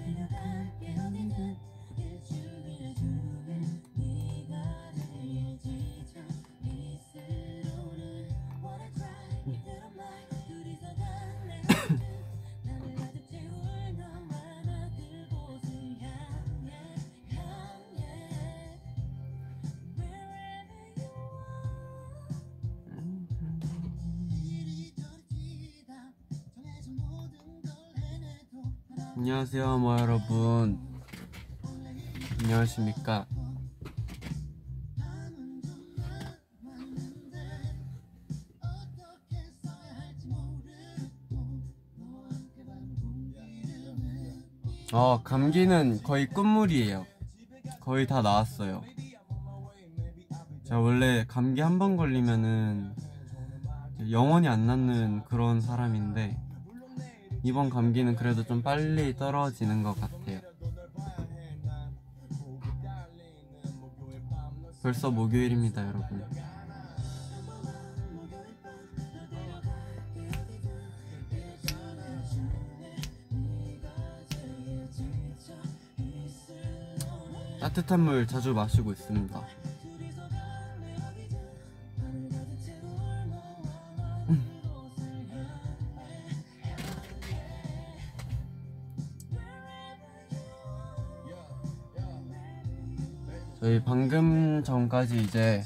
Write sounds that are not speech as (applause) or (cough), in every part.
and a pumpkin. 안녕하세요, 뭐 여러분. 안녕하십니까? 어, 감기는 거의 끝물이에요. 거의 다 나았어요. 제가 원래 감기 한 번 걸리면은 영원히 안 낫는 그런 사람인데 이번 감기는 그래도 좀 빨리 떨어지는 것 같아요. 벌써 목요일입니다, 여러분. 따뜻한 물 자주 마시고 있습니다. 방금 전까지 이제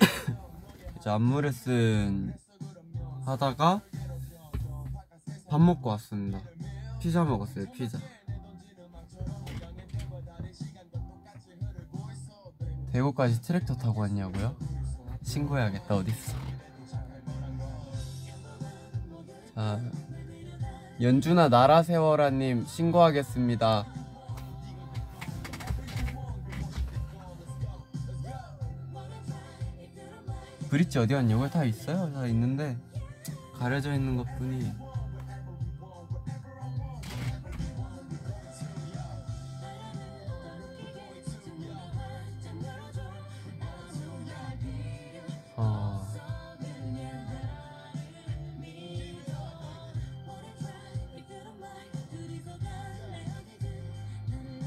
(coughs) 이제 안무 레슨 하다가 밥 먹고 왔습니다. 피자 먹었어요, 피자. 대구까지 트랙터 타고 왔냐고요? 신고해야겠다, 어딨어. 자, 연준아 나라 세워라님 신고하겠습니다. 브릿지 어디 갔냐고요? 다 있어요. 다 있는데 가려져 있는 것 뿐이. 어...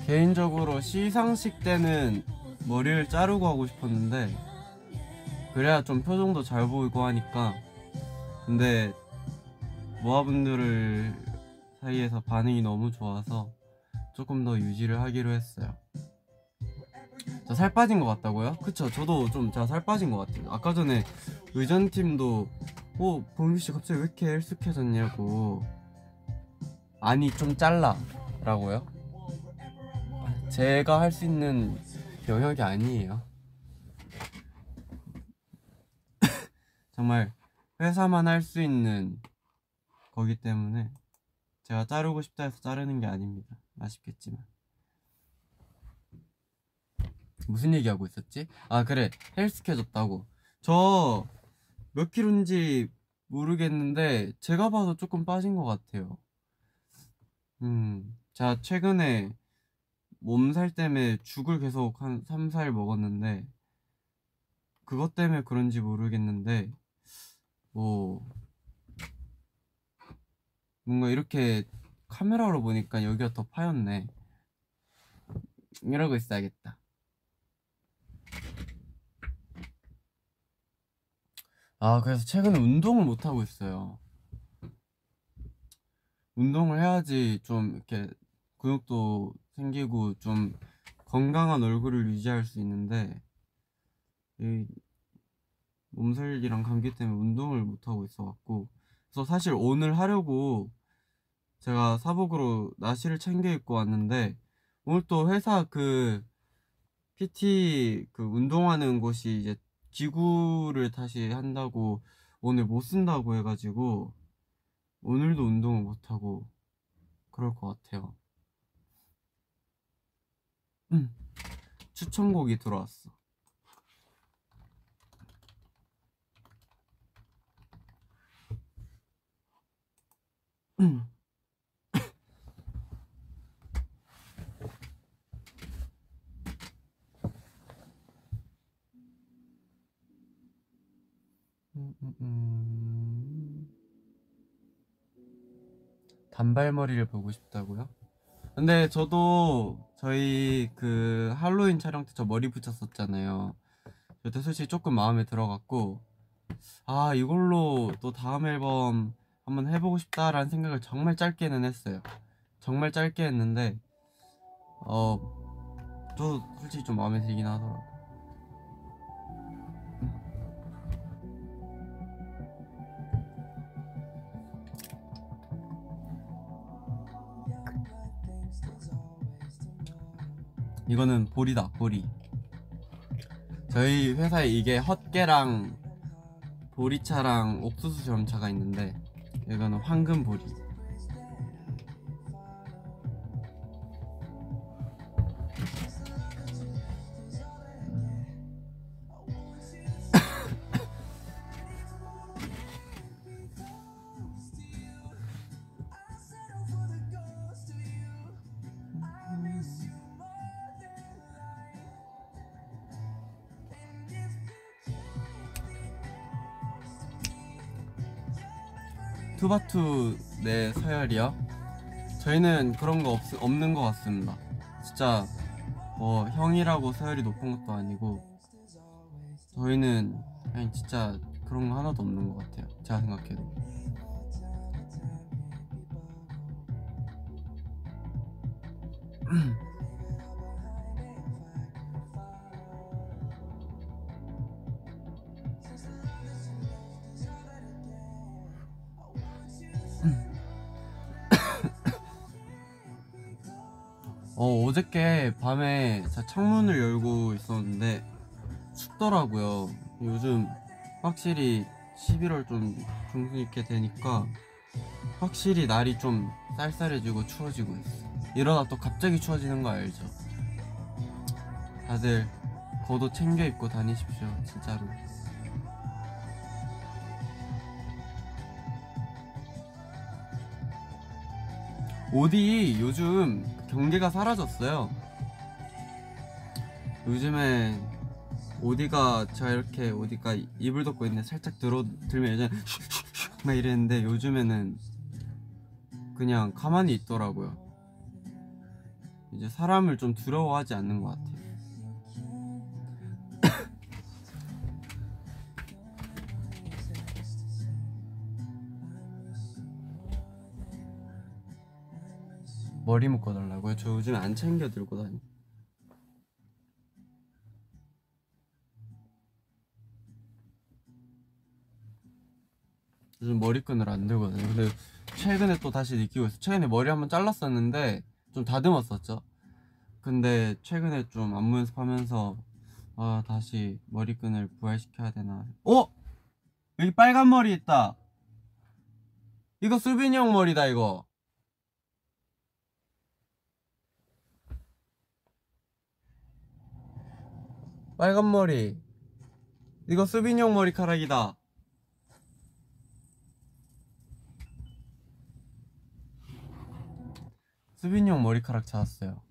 개인적으로 시상식 때는 머리를 자르고 하고 싶었는데 그래야 좀 표정도 잘 보이고 하니까. 근데 모아분들 사이에서 반응이 너무 좋아서 조금 더 유지를 하기로 했어요. 저 살 빠진 것 같다고요? 그쵸 저도 좀 제가 살 빠진 것 같아요. 아까 전에 의전팀도 어 범규씨 갑자기 왜 이렇게 헬쑥해졌냐고. 아니 좀 잘라 라고요? 제가 할 수 있는 영역이 아니에요 정말 회사만 할 수 있는 거기 때문에 제가 자르고 싶다 해서 자르는 게 아닙니다. 아쉽겠지만. 무슨 얘기하고 있었지? 아, 그래. 헬스케졌다고. 저 몇 킬로인지 모르겠는데 제가 봐도 조금 빠진 것 같아요. 음, 제가 최근에 몸살 때문에 죽을 계속 한 3, 4일 먹었는데 그것 때문에 그런지 모르겠는데 뭐 뭔가 이렇게 카메라로 보니까 여기가 더 파였네. 이러고 있어야겠다. 아 그래서 최근에 운동을 못 하고 있어요. 운동을 해야지 좀 이렇게 근육도 생기고 좀 건강한 얼굴을 유지할 수 있는데 이 몸살이랑 감기 때문에 운동을 못 하고 있어갖고 그래서 사실 오늘 하려고 제가 사복으로 나시를 챙겨 입고 왔는데 오늘 또 회사 그 PT 그 운동하는 곳이 이제 기구를 다시 한다고 오늘 못 쓴다고 해가지고 오늘도 운동을 못 하고 그럴 것 같아요. 음, 추천곡이 들어왔어. 단발머리를 보고 싶다고요? 근데 저도 저희 그 할로윈 촬영 때 저 머리 붙였었잖아요. 그때 솔직히 조금 마음에 들어갔고 아 이걸로 또 다음 앨범 한번 해보고 싶다라는 생각을 정말 짧게는 했어요. 정말 짧게 했는데 어 저도 솔직히 좀 마음에 들긴 하더라고. 이거는 보리다 보리 저희 회사에 이게 헛개랑 보리차랑 옥수수 점차가 있는데 이거는 황금 보리 투바투 네 서열이요? 저희는 그런 거 없, 없는 것 같습니다. 진짜 뭐 형이라고 서열이 높은 것도 아니고 저희는 그냥 진짜 그런 거 하나도 없는 것 같아요. 제가 생각해도. (clears throat) 밤에 자 창문을 열고 있었는데 춥더라고요. 요즘 확실히 11월 좀 중순 있게 되니까 확실히 날이 좀 쌀쌀해지고 추워지고 있어. 이러다 또 갑자기 추워지는 거 알죠? 다들 겉옷 챙겨 입고 다니십시오, 진짜로. 옷이 요즘 경계가 사라졌어요. 요즘에 어디가 제가 이렇게 어디가 이불 덮고 있는데 살짝 들어 들면 예전에 (laughs) 막 이랬는데 요즘에는 그냥 가만히 있더라고요. 이제 사람을 좀 두려워하지 않는 것 같아요. (coughs) 머리 묶어달라고요? 저 요즘 안 챙겨 들고 다니. 요즘 머리끈을 안 다녀요. 근데 최근에 또 다시 느끼고 있어. 최근에 머리 한번 잘랐었는데 좀 다듬었었죠. 근데 최근에 좀 안무 연습하면서 아 다시 머리끈을 부활시켜야 되나. 어? 여기 빨간 머리 있다. 이거 수빈이 형 머리다 이거. 빨간 머리. 이거 수빈이 형 머리카락이다. 수빈이 형 머리카락 찾았어요.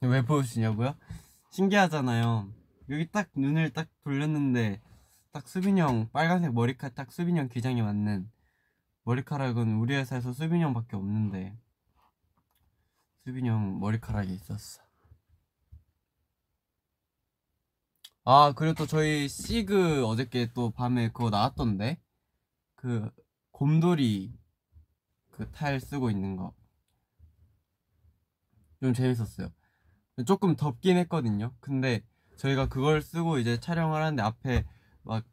왜 보여주냐고요? 신기하잖아요. 여기 딱 눈을 딱 돌렸는데 딱 수빈이 형 빨간색 머리카락 딱 수빈이 형 기장에 맞는 머리카락은 우리 회사에서 수빈이 형밖에 없는데 수빈이 형 머리카락이 있었어. 아 그리고 또 저희 시그 어저께 또 밤에 그거 나왔던데 그 곰돌이 그 탈 쓰고 있는 거 좀 재밌었어요. 조금 덥긴 했거든요. 근데 저희가 그걸 쓰고 이제 촬영을 하는데 앞에 막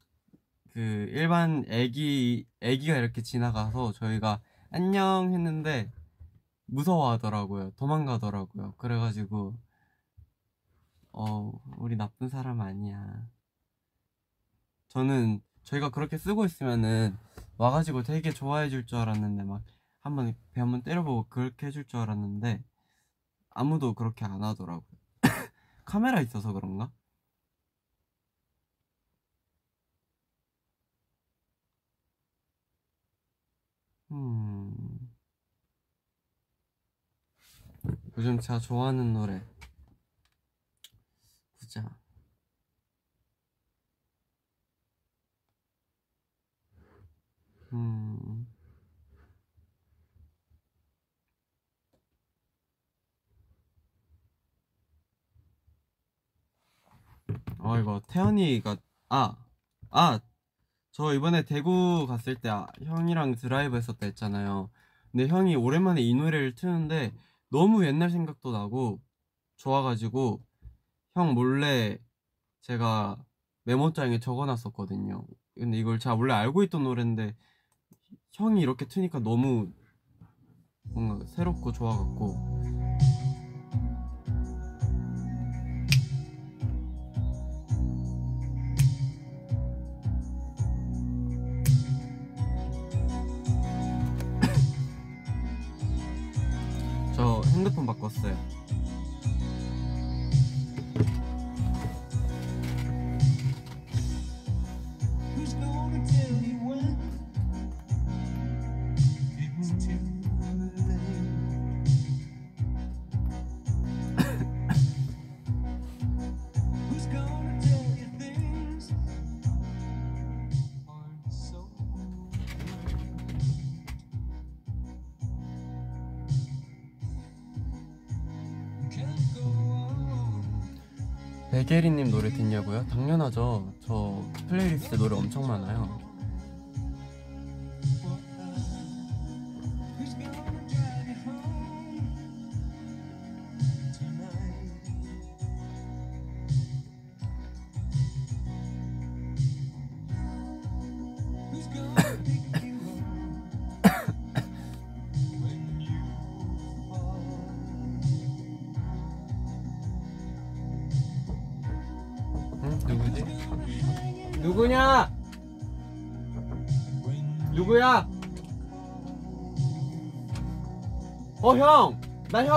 그 일반 애기 애기가 이렇게 지나가서 저희가 안녕 했는데 무서워하더라고요. 도망가더라고요. 그래가지고 어 우리 나쁜 사람 아니야. 저는 저희가 그렇게 쓰고 있으면은 와가지고 되게 좋아해 줄 줄 알았는데 막 한번 배 한번 때려보고 그렇게 해줄 줄 알았는데 아무도 그렇게 안 하더라고요. (coughs) 카메라 있어서 그런가? 음. 요즘 제가 좋아하는 노래 보자. 음. 어 이거 태연이가 아 아 저 이번에 대구 갔을 때 아, 형이랑 드라이브 했었다 했잖아요. 근데 형이 오랜만에 이 노래를 트는데 너무 옛날 생각도 나고 좋아가지고 형 몰래 제가 메모장에 적어놨었거든요. 근데 이걸 제가 원래 알고 있던 노래인데 형이 이렇게 트니까 너무 뭔가 새롭고 좋아갖고 핸드폰 바꿨어요. 베게리님 노래 듣냐고요? 당연하죠. 저 플레이리스트 노래 엄청 많아요.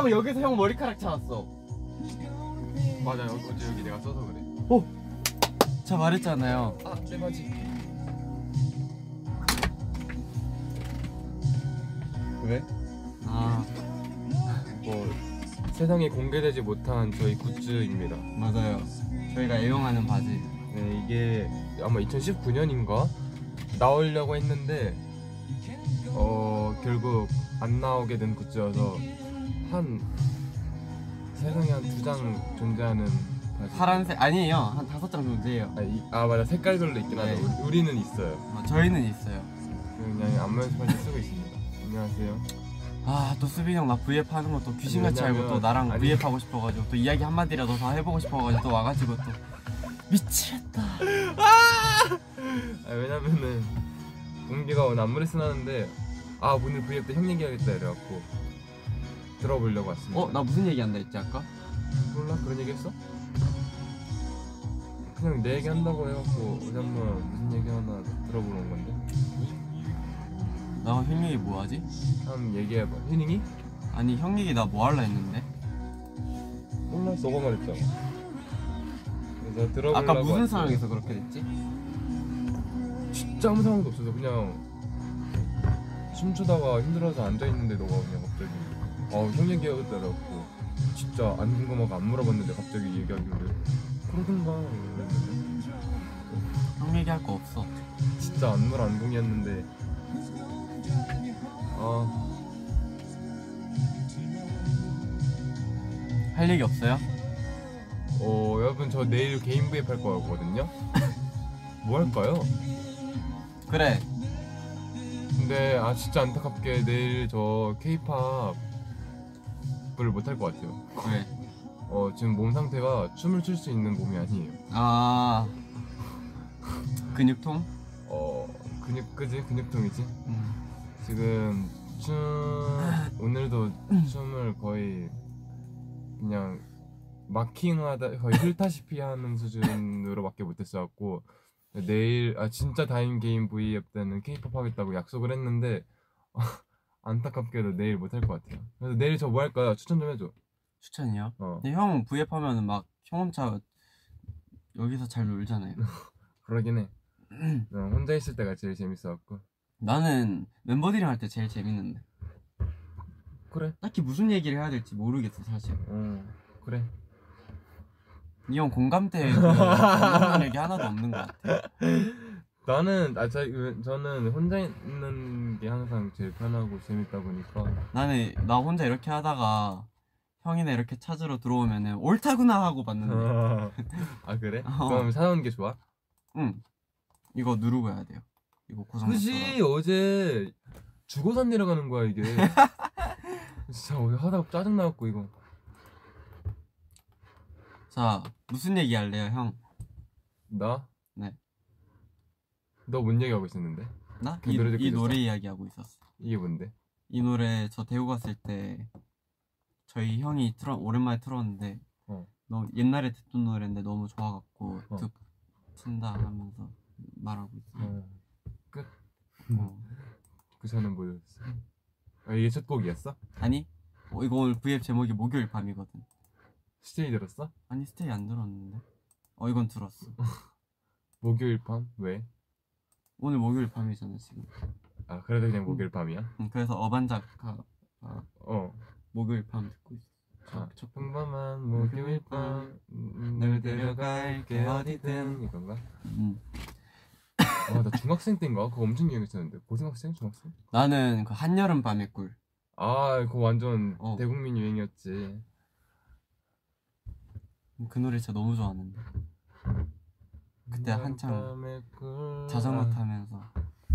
나형 여기서 형 머리카락 찾았어. 맞아 어제 여기 내가 써서 그래 제가 말했잖아요. 아내 바지 왜? 아뭐 세상에 공개되지 못한 저희 굿즈입니다 맞아요. 저희가 애용하는 바지. 네 이게 아마 2019년인가 나오려고 했는데 어 결국 안 나오게 된 굿즈여서 한 세상에 한 두 장 존재하는 바지 파란색 아니에요. 한 다섯 장 정도예요. 아, 이- 아 맞아 색깔별로 있긴 하죠 네. 우리- 우리는 있어요 어, 저희는 있어요. 그냥 안무 연습할 때 쓰고 있습니다 안녕하세요 아 또 수빈이 형 나 V앱 하는 거또 귀신같이 알고 왜냐면- 또 나랑 아니- V앱 하고 싶어가지고 또 이야기 한마디라도 더 해보고 싶어가지고 또 와가지고 또 미치겠다. 아, 왜냐면은 공기가 오늘 안무를 쓰나는데 아 오늘 V앱 때 형 얘기하겠다 이래갖고 들어보려고 왔습니다 어 나 무슨 얘기 한다 했지 아까? 몰라 그런 얘기 했어? 그냥 내 얘기 한다고 해갖고 어제 한번 무슨 얘기 하나 들어보러 온 건데 나형 얘기 뭐 하지? 한번 얘기해봐 희닝이? 아니 형 얘기 나뭐 할라 했는데? 몰라 너가 말했잖아 그래서 들어보려고 아까 무슨 왔어요. 상황에서 그렇게 됐지? 진짜 아무 상황도 없어서 그냥 춤추다가 힘들어서 앉아있는데 너가 그냥 갑자기 아형 얘기하겠다 그래갖고 진짜 안 궁금하고 안 물어봤는데 갑자기 얘기하길래 그러든가 이랬는데 형 얘기할 거 없어. 진짜 안물 안궁이었는데 아 할 얘기 없어요? 어, 여러분 저 내일 개인 브이앱 할 거거든요 (laughs) 뭐 할까요? 그래. 근데 아 진짜 안타깝게 내일 저 케이팝 을 못할 것 같아요 왜? 어 지금 몸 상태가 춤을 출 수 있는 몸이 아니에요 아 근육통? 어 근육 그지 근육통이지 음. 지금 춤 오늘도 춤을 거의 그냥 마킹하다 거의 훑다시피 하는 수준으로밖에 못했어갖고 내일 아 진짜 다인 게임 V앱 때는 K-pop 하겠다고 약속을 했는데 안타깝게도 내일 못 할 것 같아요. 그래서 내일 저 뭐 할까요? 추천 좀 해줘. 추천이요? 어 근데 형 V앱 하면은 막형 혼자 여기서 잘 놀잖아요. (laughs) 그러긴 해. 어, 혼자 있을 때가 제일 재밌어갖고 나는 멤버들이랑 할 때 제일 재밌는데. 그래. 딱히 무슨 얘기를 해야 될지 모르겠어 사실. 어 그래. 이 형 공감대 그 공감하는 얘기 하나도 없는 것 같아. (laughs) 나는 아 저, 저는 혼자 있는 게 항상 제일 편하고 재밌다 보니까 나는 나 혼자 이렇게 하다가 형이나 이렇게 찾으러 들어오면은 옳다구나 하고 봤는데 (laughs) 아 그래? 어. 그럼 사는 게 좋아? 응 이거 누르고 해야 돼요 이거 고장 그지 어제 죽어산 내려가는 거야 이게 (laughs) 진짜 어제 하다가 짜증 나갖고 이거 자 무슨 얘기 할래요 형? 나? 네. 너뭔 얘기하고 있었는데? 나? 그 이, 노래 듣고 이 있었어? 노래 이야기 하고 있었어 이게 뭔데? 이 노래 저 대구 갔을 때 저희 형이 틀어 오랜만에 틀었는데 어. 너무 옛날에 듣던 노래인데 너무 좋아갖고 어. 툭 친다 하면서 말하고 있어 어. 어. (laughs) 그 전엔 뭐였어? 아, 이게 첫 곡이었어? 아니 어, 이거 오늘 V앱 제목이 목요일 밤이거든 스테이 들었어? 아니 스테이 안 들었는데 어 이건 들었어 (laughs) 목요일 밤? 왜? 오늘 목요일 밤이잖아 지금 아 그래도 그냥 목요일 밤이야? 응, 그래서 어반자카 어 목요일 밤 듣고 있어 아, 첫 평범한 목요일 밤 음, 널 데려갈게 어디든 이건가? 음. 아나 중학생 때인가? 그거 엄청 유행했었는데 고등학생? 중학생? 나는 그 한여름 밤의 꿀 아 그거 완전 어. 대국민 유행이었지 그 노래 진짜 너무 좋아하는데 그때 한창 밤의 꿀. 자전거 아, 타면서.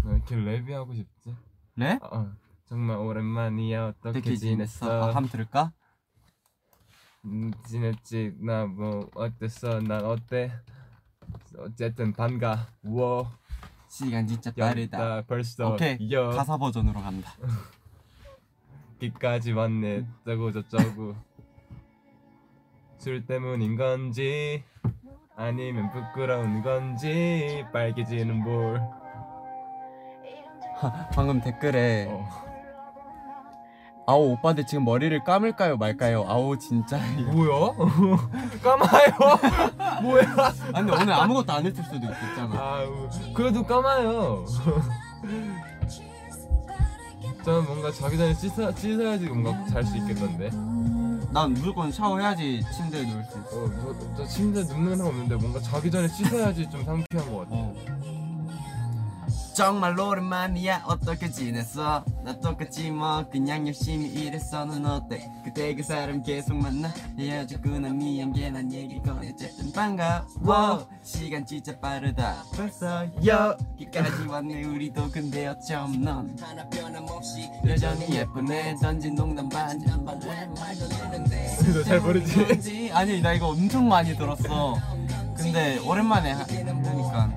나 이렇게 랩이 하고 싶지? 랩? 아, 어. 정말 오랜만이야. 어떻게 지냈어? 아, 한번 들을까? 음, 지냈지? 나 뭐 어땠어? 난 어때? 어쨌든 반가워. 시간 진짜 빠르다. 벌써 오케이. 여. 가사 버전으로 간다. (laughs) 여기까지 왔네. 저고 저쩌고. 술 때문인 건지 아니면 부끄러운 건지 빨개지는 볼 방금 댓글에 어. 아오 오빠들 지금 머리를 감을까요 말까요 아오 진짜 뭐야? (laughs) 까마요? (laughs) 뭐야? 아 근데 오늘 아무것도 안 했을 수도 있겠잖아 아우 그래도 까마요 (laughs) 저는 뭔가 자기 전에 씻어, 씻어야지 뭔가 잘 수 있겠던데 난 무조건 샤워해야지 침대에 누울 수 있어 어, 저, 저 침대 눕는 사람 없는데 뭔가 자기 전에 씻어야지 좀 상쾌한 것 같아 어. 정말 오랜만이야. 어떻게 지냈어? 나 똑같지 뭐 그냥 열심히 일했어. 넌 어때? 그때 그 사람 계속 만나. 헤어졌구나 미안 괜한 얘기 꺼내 어쨌든 반가워. 시간 진짜 빠르다. 벌써 여기까지 왔네. 우리도 근데 어쩜 넌 하나 변함없이 여전히 예쁘네. 던진 농담 반지 너잘 모르지? 아니 나 이거 엄청 많이 들었어. 근데 오랜만에 하, 하니까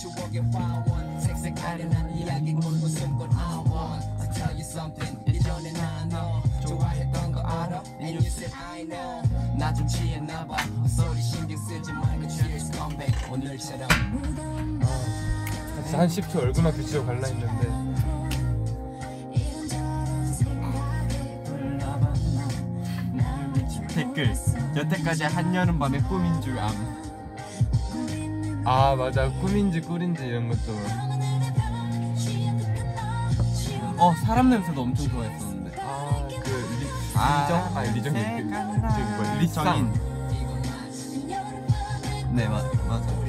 추억의 화원 색색아련한 이야기 무슨 건 I want I'll tell you something 예전에 나너 좋아했던 거 알아? And you said I know. 나좀 취했나봐. 헛소리 신경 쓰지 말고 cheers come back. 오늘처럼. 한 10초 얼굴만 비치고 갈라 했는데. 댓글 여태까지 한여름 밤의 꿈인 줄암 아 맞아. 꿈인지 꿀인지 이런 것도. 어 사람 냄새도 엄청 좋아했었는데. 아그 리정? 아니 리정이 그, 그 뭐야? 리쌍 정인. 네 맞, 맞아.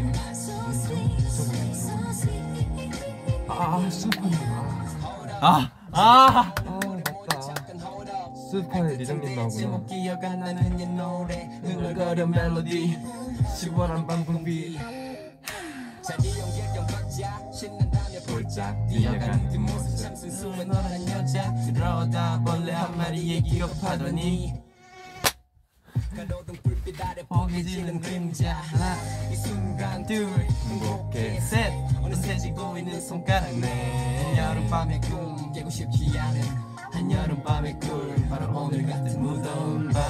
아 수판이 아! 아! 아 수판에 리정님 나오구나 흥얼거려 멜로디. 시원한 방송비. 자기 연결 걷자 신난다며 볼짝 뛰어가는 뒷모습 참 순수한 너란 여자. 그러다 벌레 한 마리에 기겁하더니. 가로등 불빛 아래 포개지는 그림자. 하나 이 순간 둘 행복해. 셋. 어느새 지고 있는 손가락 넷 여름밤의 꿈 깨고 싶지 않은 한여름밤의 꿀. 바로 오늘 같은 무더운 밤.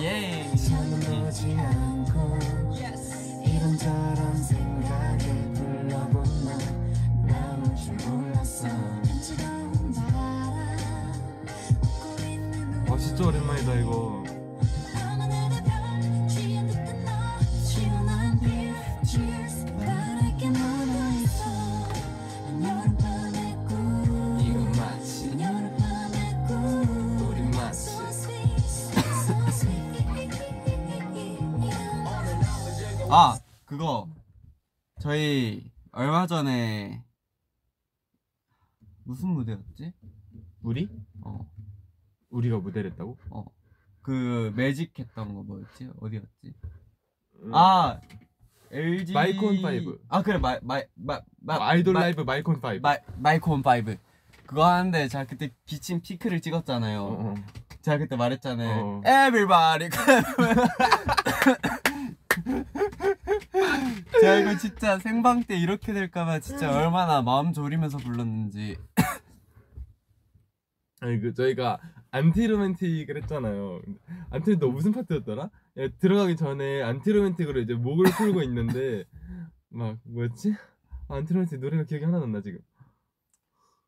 예. 오지 않고 이런저런 생각에 불러본 난 나올 줄 몰랐어. 아 진짜 오랜만이다 이거 얼마 전에 무슨 무대였지? 우리? 어, 우리가 무대를 했다고? 어. 그 매직 했던 거 뭐였지? 어디였지? 음. 아 LG 마이콘 파이브. 아 그래 마이 마이 마, 마, 아이돌 마- 라이브 마이콘 5 마, 마이콘 파이브 그거 하는데 제가 그때 비친 피크를 찍었잖아요. 어, 어. 제가 그때 말했잖아요. 어. Everybody. (laughs) (laughs) 제가 이거 진짜 생방 때 이렇게 될까봐 진짜 얼마나 마음 졸이면서 불렀는지. (laughs) 아니 그 저희가 Anti-Romantic을 했잖아요. 안티 너 무슨 파트였더라? 야, 들어가기 전에 Anti-Romantic으로 이제 목을 풀고 있는데 막 뭐였지? 아, Anti-Romantic 노래가 기억이 하나도 안 나 지금.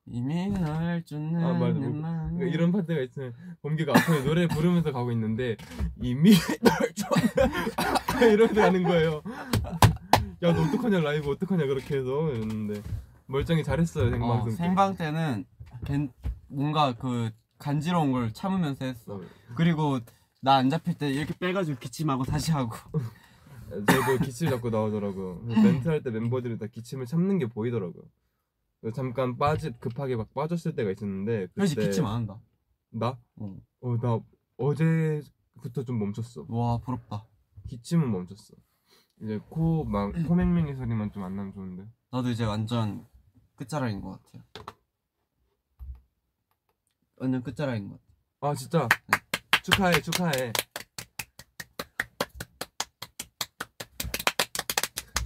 이미 널 쫓는 아, 맞아. 내 뭐, 그러니까 이런 파트가 있으면 범규가 앞에 노래 부르면서 가고 있는데 이미 (laughs) 널 쫓는 (laughs) 이러면서 가는 거예요. 야 너 어떡하냐 라이브 어떡하냐 그렇게 해서 이랬는데 멀쩡히 잘했어요 생방송 어, 때. 생방 때는 걘 뭔가 그 간지러운 걸 참으면서 했어. 그리고 나 안 잡힐 때 이렇게 빼가지고 기침하고 다시 하고. 저도 기침 잡고 나오더라고요. 멘트 할 때 멤버들이 다 기침을 참는 게 보이더라고요. 잠깐 빠지 급하게 막 빠졌을 때가 있었는데 그때 기침 안 한다. 나? 어. 어 나 어제부터 좀 멈췄어. 와 부럽다. 기침은 멈췄어. 이제 코 막 코맹맹이 소리만 좀 안 나면 좋은데. 나도 이제 완전 끝자락인 것 같아요. 완전 끝자락인 것 같아. 아 진짜 축하해 축하해.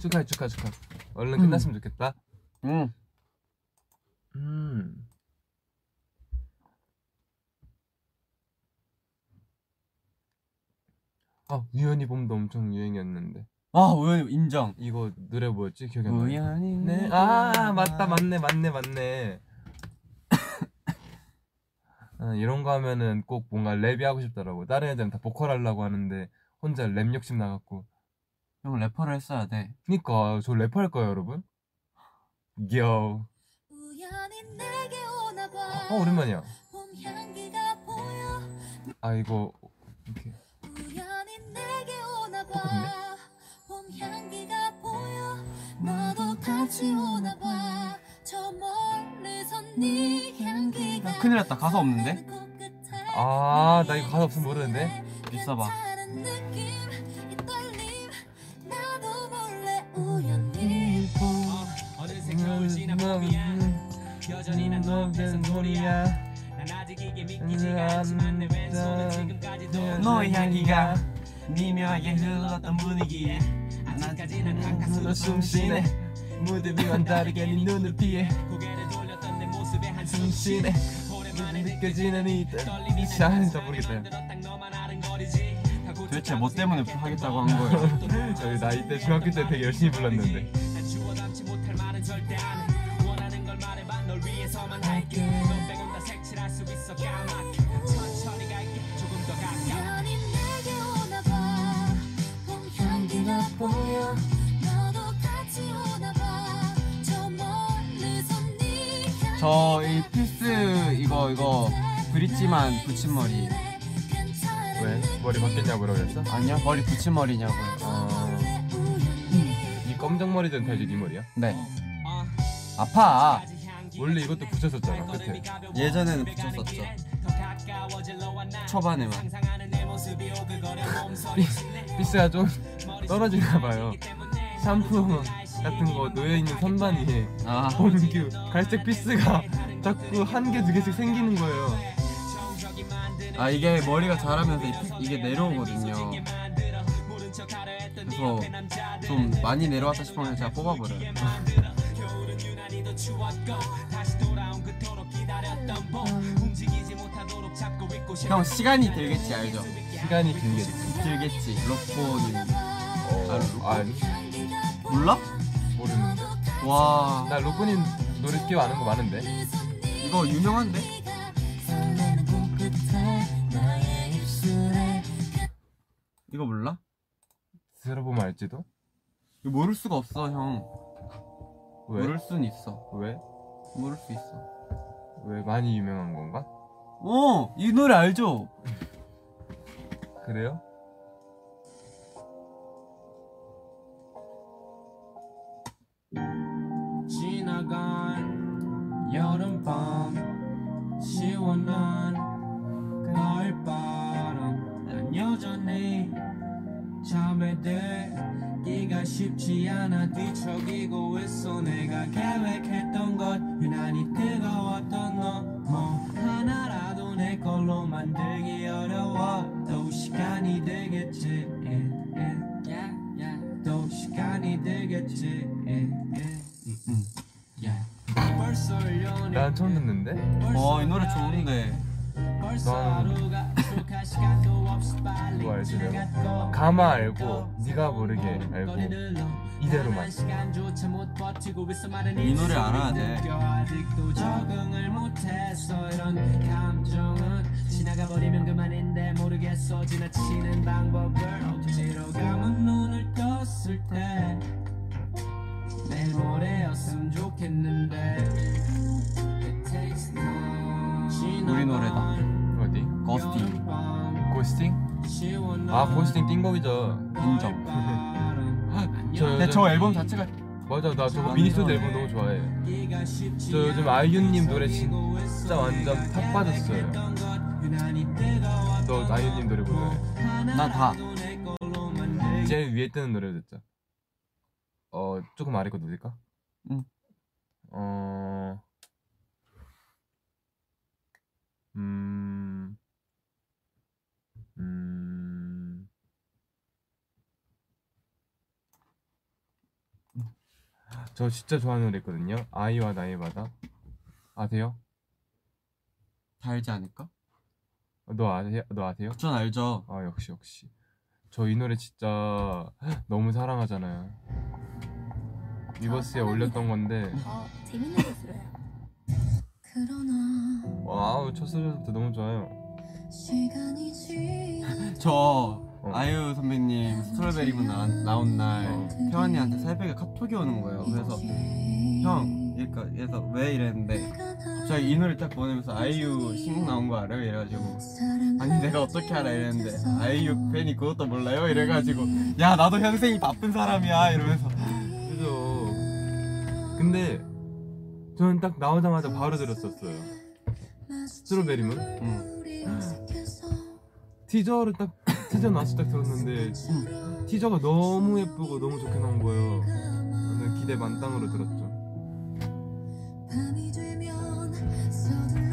축하해 축하 축하. 얼른 음. 끝났으면 좋겠다. 응. 음. 아 우연히 봄도 엄청 유행이었는데 아 우연히 인정. 이거 노래 뭐였지 기억이 안 나. 우연히 네. 아 맞다 맞네 맞네 맞네. (coughs) 아, 이런 거 하면은 꼭 뭔가 랩이 하고 싶더라고. 다른 애들은 다 보컬 하려고 하는데 혼자 랩 욕심 나갖고. 형 래퍼를 했어야 돼. 그니까 저랩할 거예요 여러분. 요. 어 오랜만이야. 아 이거 이렇게. 네. 야, 큰일 났다. 가사 없는데? 아, 나 이거 가사 없으면 모르는데? 있어봐. 괜 여전히 난 너의 손이야 난 아직 이게 믿기지가 않지만 내 왼손은 지금까지도 너의 향기가 미묘하게 흘렀던 분위기에 아직까지 난 한가슴으로 숨쉬네. 무대 위만 다르게 네 눈을 피해. 고개를 돌렸던 내 모습에 한숨 숨쉬네. 오랜만에 느껴지는 이 떨림이 잘 진짜 모르겠다. 딱 너만 아른거리지 도대체 뭐 때문에 하겠다고 한 거예요? 저희 나이 때 중학교 때 되게 열심히 불렀는데. 할게 너 빼곤 다 색칠할 수 있어 까맣게 천천히 갈게 조금 더 가까워 우연히 내게 오나 봐. 봄 향기가 보여. 너도 같이 오나 봐. 저 멀리서 네저 이 필스 이거 이거 브릿지만 붙인 머리 왜? 머리 바뀌었냐고 그러겠어? 아니요 머리 붙인 머리냐고요. 어. 이 검정 머리든 다시 네 머리야? 네. 아파. 원래 이것도 붙였었잖아 끝에. 예전에는 붙였었죠. 초반에만. 피스가 좀 떨어질까 봐요. 샴푸 같은 거 놓여 있는 선반이 아 범규 갈색 피스가 자꾸 한 개 두 개씩 생기는 거예요. 아 이게 머리가 자라면서 이 피- 이게 내려오거든요. 그래서 좀 많이 내려왔다 싶으면 제가 뽑아버려요. 형 시간이 들겠지 알죠? 시간이 길겠지. 들겠지. 로코님 어, 아니 몰라? 모르는데. 와나 로꼬님 노래 꽤 아는 거 많은데. 이거 유명한데? 이거 몰라? 들어보면 알지도. 이거 모를 수가 없어 형. 왜? 물을 순 있어. 왜? 물을 수 있어. 왜 많이 유명한 건가? 어, 이 노래 알죠? 그래요? 지나간 여름밤 시원한 가을바람 난 여전히 잠에 들기가 쉽지 않아 뒤척이고 있어 내가 계획했던 것 유난히 뜨거웠던 너 뭐 하나라도 내 걸로 만들기 어려워 또 시간이 들겠지 yeah, yeah, yeah. 또 시간이 들겠지 yeah, yeah. Yeah. 벌써 1년이 난 처음 듣는데? 어이 노래 좋은데 벌써 그거 알지, 내가? 가마 알고 네가 모르게 알고 이대로만 이 노래 알아야 돼. 아직도 적응을 못했어 이런 감정은 지나가 버리면 그만인데 모르겠어 지나치는 방법을 억지로 감은 눈을 떴을 때 내일 모레였으면 좋겠는데 It takes time. 우리 노래다. Ghosting Ghosting? 아 Ghosting 띵곡이죠. 인정. 저 근데 요즘- 저 앨범 자체가 맞아 나 저거 minisode 앨범 너무 좋아해. 저 요즘 아이유님 노래 진짜 완전 푹 빠졌어요. 너 아이유님 노래 몰라요? 난다. 제일 위에 뜨는 노래 듣자. 어 조금 아래 거 누를까? 응. 어... 음... 저 진짜 좋아하는 노래 있거든요 아이와 나의 바다 아세요? 알지 않을까? 너 아세요? 너 아세요? 전 알죠 아 역시 역시 저 이 노래 진짜 너무 사랑하잖아요 위버스에 올렸던 건데 어, 재밌는 게 들어요. 그러나 와우 첫 소절부터 너무 좋아요 시 (laughs) 저 아이유 선배님 strawberry moon 나, 나온 날 어. 태현이한테 새벽에 카톡이 오는 거예요 그래서 형 그러니까 그래서 왜 이랬는데 갑자기 이 노래 딱 보내면서 아이유 신곡 나온 거 알아요? 이래가지고 아니 내가 어떻게 알아 이랬는데 아이유 팬이 그것도 몰라요? 이래가지고 야 나도 현생이 바쁜 사람이야 이러면서 그죠 근데 저는 딱 나오자마자 바로 들었었어요 스트로베리문 응. 티저를 딱 티저 나왔을 때 들었는데 티저가 너무 예쁘고 너무 좋게 나온 거예요. 저는 기대 만땅으로 들었죠. 되면 서둘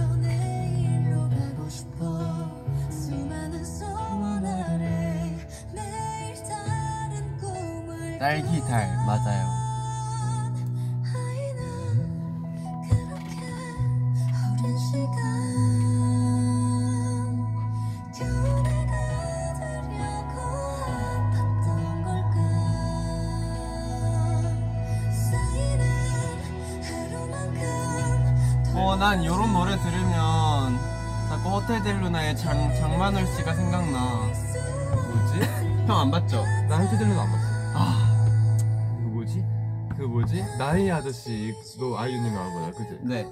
호텔 델루나의 장, 장만월 씨가 생각나 뭐지? (laughs) 형 안 봤죠? 나 한티들은 안 봤어 아그 뭐지? 그 뭐지? 나이 아저씨도 아이유님 나온 거야 그지? 네.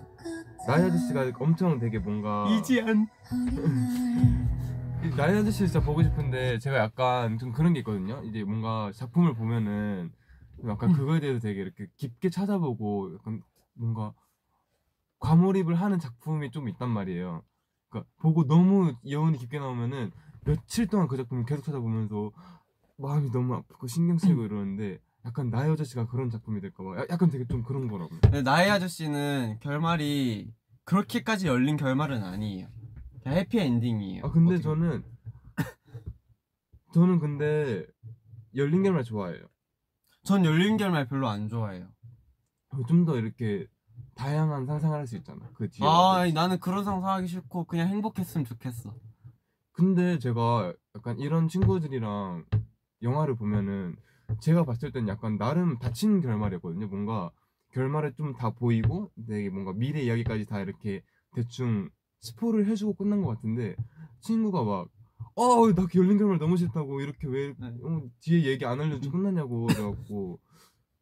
나이 아저씨가 엄청 되게 뭔가 이지안 (laughs) 이 나이 아저씨 진짜 보고 싶은데 제가 약간 좀 그런 게 있거든요. 이제 뭔가 작품을 보면은 좀 약간 그거에 대해서 되게 이렇게 깊게 찾아보고 약간 뭔가 과몰입을 하는 작품이 좀 있단 말이에요. 그러니까 보고 너무 여운이 깊게 나오면은 며칠 동안 그 작품을 계속 찾아보면서 마음이 너무 아프고 신경 쓰이고 이러는데 약간 나이 아저씨가 그런 작품이 될까봐 야- 약간 되게 좀 그런 거라고요. 근데 나의 아저씨는 결말이 그렇게까지 열린 결말은 아니에요. 그냥 해피 엔딩이에요. 아 근데 어떻게- 저는 저는 근데 열린 결말 좋아해요. 전 열린 결말 별로 안 좋아해요. 좀 더 이렇게 다양한 상상을 할 수 있잖아. 그 뒤에. 아 나는 그런 상상하기 싫고 그냥 행복했으면 좋겠어. 근데 제가 약간 이런 친구들이랑 영화를 보면은 제가 봤을 땐 약간 나름 닫힌 결말이었거든요. 뭔가 결말에 좀 다 보이고 되게 뭔가 미래 이야기까지 다 이렇게 대충 스포를 해주고 끝난 것 같은데 친구가 막 어, 나 열린 결말 너무 싫다고 이렇게 왜 네. 어, 뒤에 얘기 안 알려주고 끝났냐고 그래갖고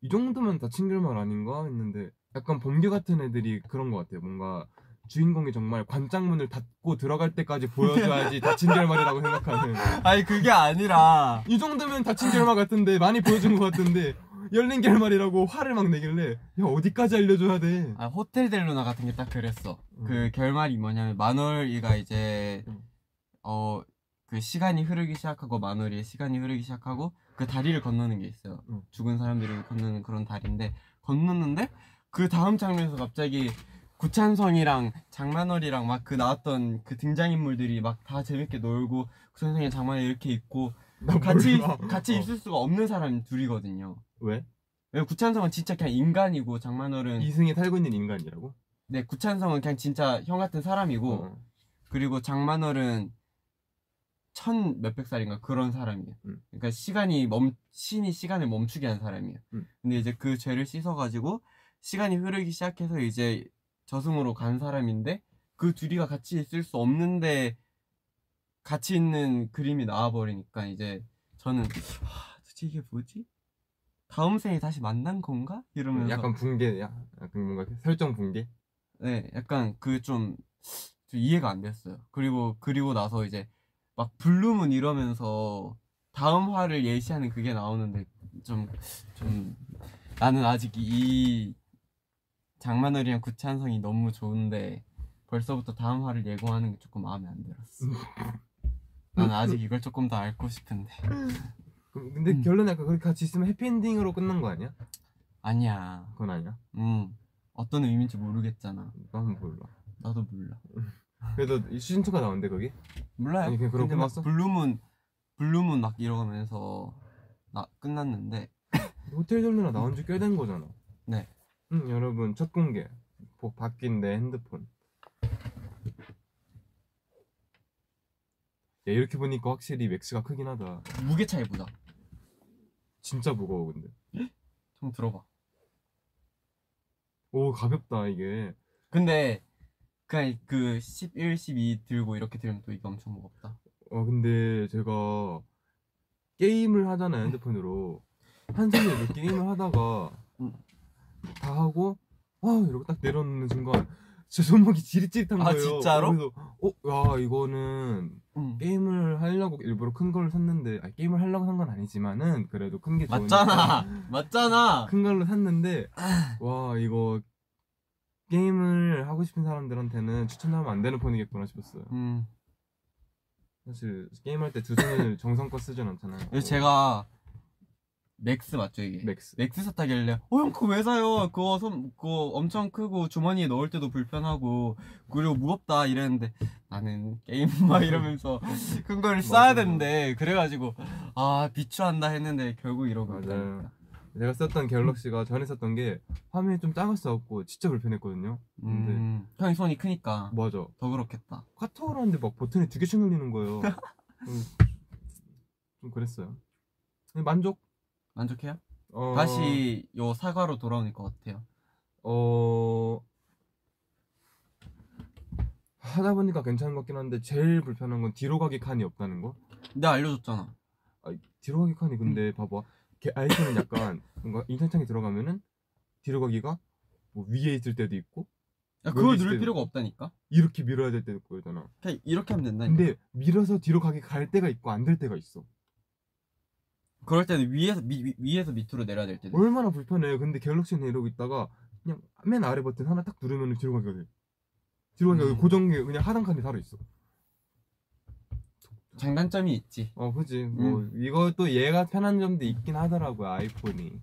이 정도면 닫힌 결말 아닌가 했는데 약간 범규 같은 애들이 그런 것 같아요. 뭔가 주인공이 정말 관장문을 닫고 들어갈 때까지 보여줘야지 (laughs) 닫힌 결말이라고 생각하는 아니 그게 아니라 이 정도면 닫힌 결말 같은데 많이 보여준 것 같은데 열린 결말이라고 화를 막 내길래 야 어디까지 알려줘야 돼? 아 호텔 델루나 같은 게 딱 그랬어. 음. 그 결말이 뭐냐면 마놀이가 이제 음. 어그 시간이 흐르기 시작하고 마놀이의 시간이 흐르기 시작하고 그 다리를 건너는 게 있어요. 음. 죽은 사람들이 건너는 그런 다리인데 건넜는데 그 다음 장면에서 갑자기 구찬성이랑 장만월이랑 막 그 나왔던 그 등장인물들이 막 다 재밌게 놀고 구찬성이 장만월 이렇게 있고 나 같이. 같이 어. 있을 수가 없는 사람 둘이거든요. 왜? 왜냐면 구찬성은 진짜 그냥 인간이고 장만월은 이승에 살고 있는 인간이라고? 네, 구찬성은 그냥 진짜 형 같은 사람이고 어. 그리고 장만월은 천 몇백 살인가 그런 사람이에요. 음. 그러니까 시간이 멈 신이 시간을 멈추게 한 사람이에요. 음. 근데 이제 그 죄를 씻어가지고 시간이 흐르기 시작해서 이제 저승으로 간 사람인데 그 둘이가 같이 있을 수 없는데 같이 있는 그림이 나와버리니까 이제 저는 하, 도대체 이게 뭐지? 다음 생에 다시 만난 건가? 이러면서 약간 붕괴, 야, 약간 뭔가 설정 붕괴? 네, 약간 그좀 이해가 안 됐어요. 그리고 그리고 나서 이제 막 Blue Moon 이러면서 다음 화를 예시하는 그게 나오는데 좀 좀 나는 아직 이 장만월이랑 구찬성이 너무 좋은데 벌써부터 다음 화를 예고하는 게 조금 마음에 안 들었어. 나는 아직 이걸 조금 더 알고 싶은데 그- 근데 음. 결론에 약간 그렇게 같이 있으면 해피엔딩으로 끝난 거 아니야? 아니야. 그건 아니야? 음 어떤 의미인지 모르겠잖아. 난 몰라. 나도 몰라. 그래도 이 시즌 2가 나온대 거기? 몰라요. 아니, 그냥 그러고 근데 막 끝났어? Blue Moon Blue Moon 막 이러면서 나 끝났는데 호텔 델루나 나온 지 꽤 된 거잖아. 네. 응 여러분 첫 공개 보- 바뀐 내 핸드폰. 야 이렇게 보니까 확실히 맥스가 크긴 하다. 무게 차이 보자. 진짜 무거워 근데. 좀 들어봐. 오 가볍다 이게. 근데 그냥 그 11, 12 들고 이렇게 들으면 또 이게 엄청 무겁다. 어 근데 제가 게임을 하잖아요 핸드폰으로 한 손으로 이렇게 게임을 하다가 음. 다 하고 아 이러고 딱 내려놓는 순간 제 손목이 지릿지릿한 아, 거예요. 진짜로? 그래서 어야 이거는 응. 게임을 하려고 일부러 큰 걸 샀는데 아니, 게임을 하려고 산 건 아니지만은 그래도 큰 게 좋으니까 맞잖아. 맞잖아. 큰 걸로 샀는데 와 이거 게임을 하고 싶은 사람들한테는 추천하면 안 되는 폰이겠구나 싶었어요. 음. 사실 게임할 때 두 손을 정성껏 쓰진 않잖아요. 제가 Max 맞죠 이게? Max. Max 샀다길래 어형 그거 왜 사요? 그거 손 그거 엄청 크고 주머니에 넣을 때도 불편하고 그리고 무겁다 이랬는데 나는 게임 (laughs) 막 이러면서 (laughs) 큰 거를 써야. 되는데 그래가지고 아 비추한다 했는데 결국 이러고 맞아요. 제가 썼던 갤럭시가 전에 썼던 게 화면이 좀 작았어갖고 진짜 불편했거든요. 근데 음, 형이 손이 크니까 맞아. 더 그렇겠다. 카톡을 하는데 막 버튼이 두 개씩 눌리는 거예요. (laughs) 음, 좀 그랬어요. 근데 만족. 만족해요? 어, 다시 요 사과로 돌아오는 것 같아요. 어 하다 보니까 괜찮은 것 같긴 한데 제일 불편한 건 뒤로 가기 칸이 없다는 거. 내가 알려줬잖아. 아, 뒤로 가기 칸이 근데 음. 봐봐. 걔 아이콘은 약간 뭔가 인터창에 들어가면은 뒤로 가기가 뭐 위에 있을 때도 있고 야, 그걸 누를 필요가 없다니까. 이렇게 밀어야 될 때도 있고 그러잖아. 그냥 이렇게 하면 된다니까. 근데 밀어서 뒤로 가기 갈 때가 있고 안 될 때가 있어. 그럴 때는 위에서 미, 위- 위에서 밑으로 내려야 될 때도. 얼마나 불편해. 근데 갤럭시는 이러고 있다가 그냥 맨 아래 버튼 하나 딱 누르면 뒤로 가기가 돼. 뒤로 가기가 음. 고정이 그냥 하단 칸에 달아 있어. 장단점이 있지. 어, 그지. 뭐 이것도 얘가 편한 점도 있긴 하더라고요 아이폰이.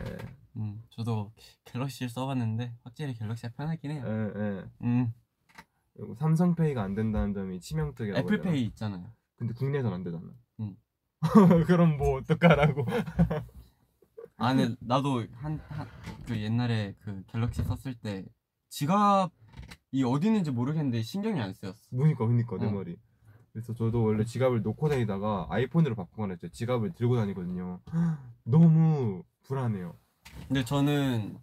예, 음, 저도 갤럭시를 써봤는데 확실히 갤럭시가 편하긴 해요. 예, 예. 음, 그리고 삼성페이가 안 된다는 점이 치명적이라고. 애플페이 있잖아요. 근데 국내에선 안 되잖아. 음. (laughs) 그럼 뭐 어떡하라고. (laughs) 아, 근데 나도 한, 한, 그 옛날에 그 갤럭시 썼을 때 지갑이 어디 있는지 모르겠는데 신경이 안 쓰였어. 그니까 그니까 내 어. 말이. 그래서 저도 원래 지갑을 놓고 다니다가 아이폰으로 바꾸거나 했죠. 지갑을 들고 다니거든요. (gasps) 너무 불안해요. 근데 저는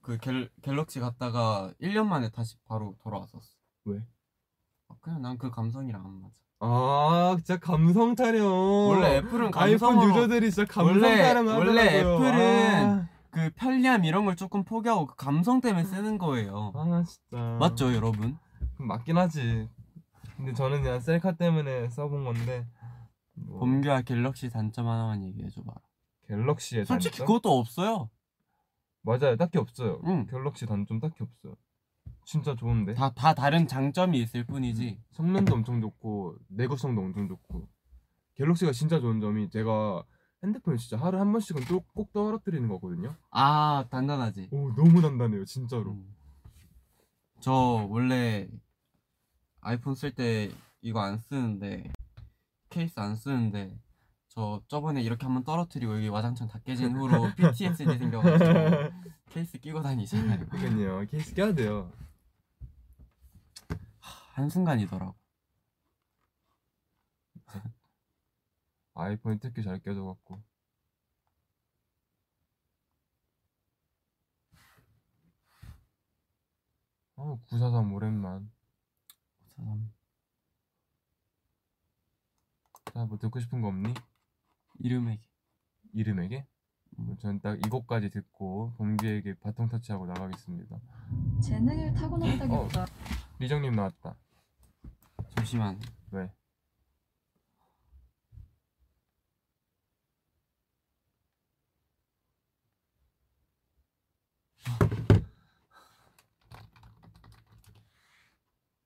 그 갤, 갤럭시 갔다가 1년 만에 다시 바로 돌아왔었어. 왜? 아, 그냥 난 그 감성이랑 안 맞아. 아 진짜 감성 타령. 원래 애플은 아이폰 감성으로- 유저들이 진짜 감성 원래- 타령 원래 하더라고요. 애플은 그 편리함 이런 걸 조금 포기하고 그 감성 때문에 쓰는 거예요. 아, 아, 진짜. 맞죠, 여러분? 맞긴 하지. 근데 저는 그냥 셀카 때문에 써본 건데. 뭐, 범규야 갤럭시 단점 하나만 얘기해줘봐. 갤럭시의 솔직히 단점? 그것도 없어요. 맞아요. 딱히 없어요. 응. 갤럭시 단점 딱히 없어요. 진짜 좋은데. 다 다 다른 장점이 있을 뿐이지. 성능도 엄청 좋고 내구성도 엄청 좋고 갤럭시가 진짜 좋은 점이 제가 핸드폰 진짜 하루 한 번씩은 또 꼭 떨어뜨리는 거거든요. 아 단단하지. 오 너무 단단해요 진짜로. 음. 저 원래 아이폰 쓸 때 이거 안 쓰는데 케이스 안 쓰는데 저 저번에 이렇게 한번 떨어뜨리고 여기 와장창 다 깨진 (laughs) 후로 PTSD 생겨가지고 (laughs) 케이스 끼고 다니잖아요. 그러니까요 케이스 껴야 돼요. 한 순간이더라고. (laughs) 아이폰이 특히 잘 껴져갖고. 어, 943 오랜만. 사람 자, 뭐 듣고 싶은 거 없니? 이름에게. 이름에게? 음. 저는 딱이 곡까지 듣고 범규에게 바통 터치하고 나가겠습니다. 재능을 타고났다기보다 리정님 나왔다. 잠시만. 왜? 아,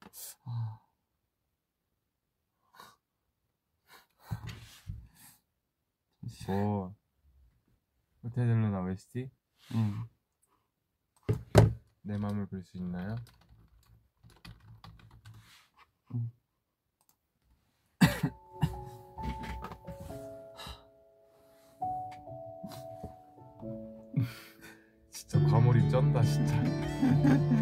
잠시만. 뭐 호텔 델루나 웨스티? 응. 내 마음을 볼 수 있나요? 음. (laughs) 진짜 과몰입 쩐다 진짜. (laughs)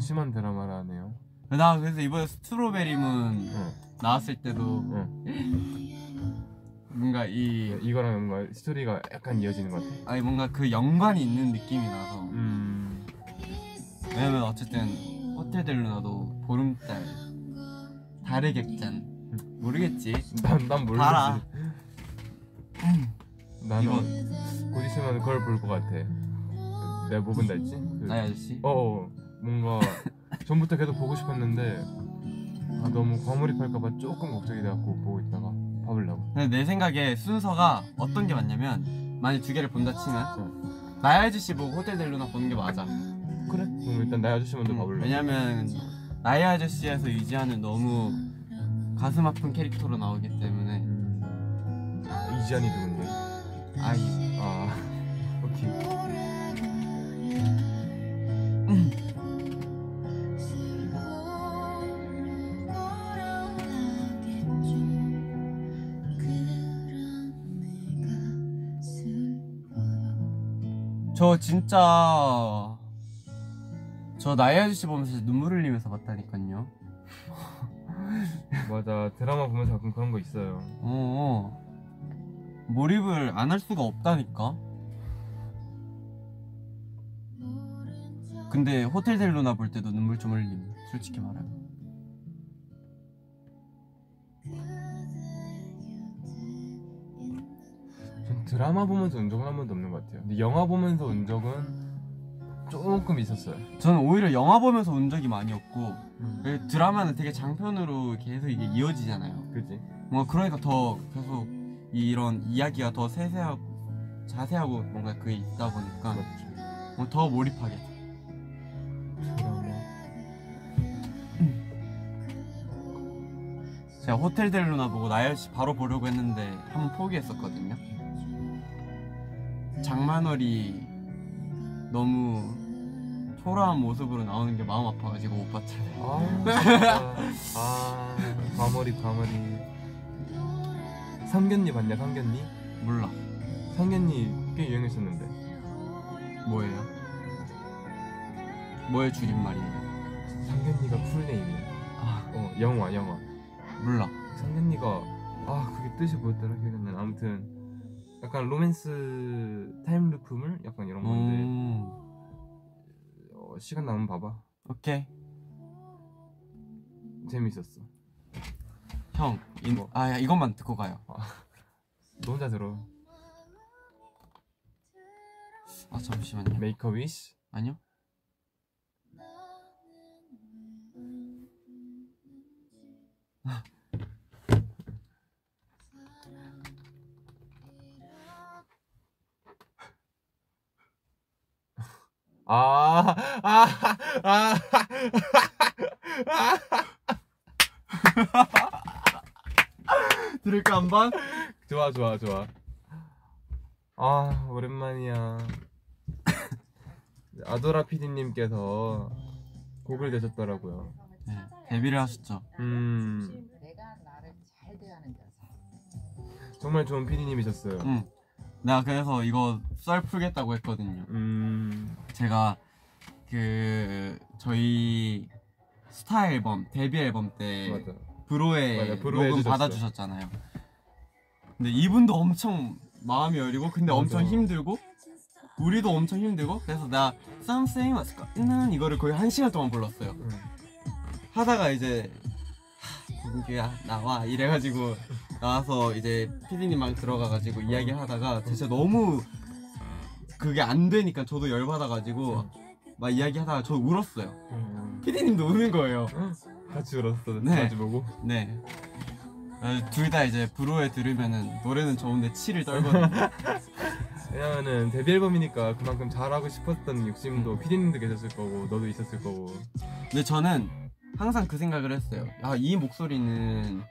심한 드라마라네요. 나 그래서 이번에 스트로베리문 어, 나왔을 때도 어. 뭔가 이 이거랑 뭔가 스토리가 약간 이어지는 것 같아. 아니 뭔가 그 연관이 있는 느낌이 나서 음, 왜냐면 어쨌든 호텔 델루나도 보름달 달의 객잔 모르겠지 난, 난 모르지. 봐라. 나는 이건 곧 있으면 그걸 볼 것 같아. 내가 뭐 본다 했지? 그, 나의 아저씨 어, 어, 뭔가 전부터 계속 보고 싶었는데 아, 너무 과몰입할까봐 조금 걱정이 돼갖고 보고 있다가 봐보려고. 근데 내 생각에 순서가 어떤 게 맞냐면 만약 두 개를 본다 치면 나의 아저씨 보고 호텔 델루나 보는 게 맞아 그래? 그럼 일단 나의 아저씨 먼저 음, 봐볼래. 왜냐면 나의 아저씨에서 유지하는 너무 가슴 아픈 캐릭터로 나오기 때문에 음, 이지안이 누군데? 아이 아, (laughs) 오케이. 저 진짜 저 나의 아저씨 보면서 눈물 흘리면서 봤다니까요. (laughs) 맞아. 드라마 보면 가끔 그런 거 있어요. 어 몰입을 안 할 수가 없다니까. 근데 호텔 델루나 볼 때도 눈물 좀 흘림 솔직히 말하면 드라마 보면서 운 적은 한 번도 없는 것 같아요. 근데 영화 보면서 운 적은 조금 있었어요. 저는 오히려 영화 보면서 운 적이 많이 없고 음. 그 드라마는 되게 장편으로 계속 이게 이어지잖아요 그지? 뭔가 그러니까 더 계속 이런 이야기가 더 세세하고 자세하고 뭔가 그게 있다 보니까 맞죠. 뭔가 더 몰입하게 돼. 제가 호텔 델루나 보고 나열 씨 바로 보려고 했는데 한번 포기했었거든요. 장만월이 너무 초라한 모습으로 나오는 게 마음 아파가지고 못 봤잖아요. 아, 진짜. 아, 과몰입, 과몰입. 상견니 봤냐, 상견니? 몰라. 상견니 꽤 유행했었는데. 뭐예요? 뭐의 줄임말이에요? 상견니가 full name이야. 아, 어, 영화, 영화. 몰라. 상견니가, 아, 그게 뜻이 뭐였더라, 기억이 안 나. 아무튼, 약간 로맨스 time loop물 약간 이런 건데 음. 어, 시간 나면 봐봐 오케이 재밌었어 형. 인... 뭐? 아 이것만 듣고 가요. 아, (laughs) 너 혼자 들어 아 잠시만요. 메이커 위시 아니요. (laughs) 아, 아, 아, 들을까 한번? 좋아, 좋아, 좋아. 아, 오랜만이야. 아도라 PD님께서 곡을 내셨더라고요. 네, 데뷔를 하셨죠. 음, 내가 나를 잘 대하는 자세. 정말 좋은 PD님이셨어요. 응. 내가 그래서 이거 썰 풀겠다고 했거든요. 음, 제가 그 저희 스타 앨범 데뷔 앨범 때 맞아. 브로에 맞아, 브로에 녹음 해주셨어. 받아주셨잖아요. 근데 이분도 엄청 마음이 여리고 근데 맞아. 엄청 힘들고 우리도 엄청 힘들고 그래서 나 Something was 는 이거를 거의 한 시간 동안 불렀어요. 음. 하다가 이제 하, 민규야 나와 이래가지고 나와서 이제 피디님랑 들어가가지고 이야기하다가 진짜 너무 그게 안 되니까 저도 열받아가지고 막 이야기하다가 저 울었어요. 음. 피디님도 우는 거예요. 같이 울었어. 네. 같이 보고. 네. 둘 다 이제 브로에 들으면은 노래는 좋은데 치를 떨거든요. (laughs) 왜냐면은 데뷔 앨범이니까 그만큼 잘하고 싶었던 욕심도 PD님도 계셨을 거고 너도 있었을 거고. 근데 저는 항상 그 생각을 했어요. 아, 이 목소리는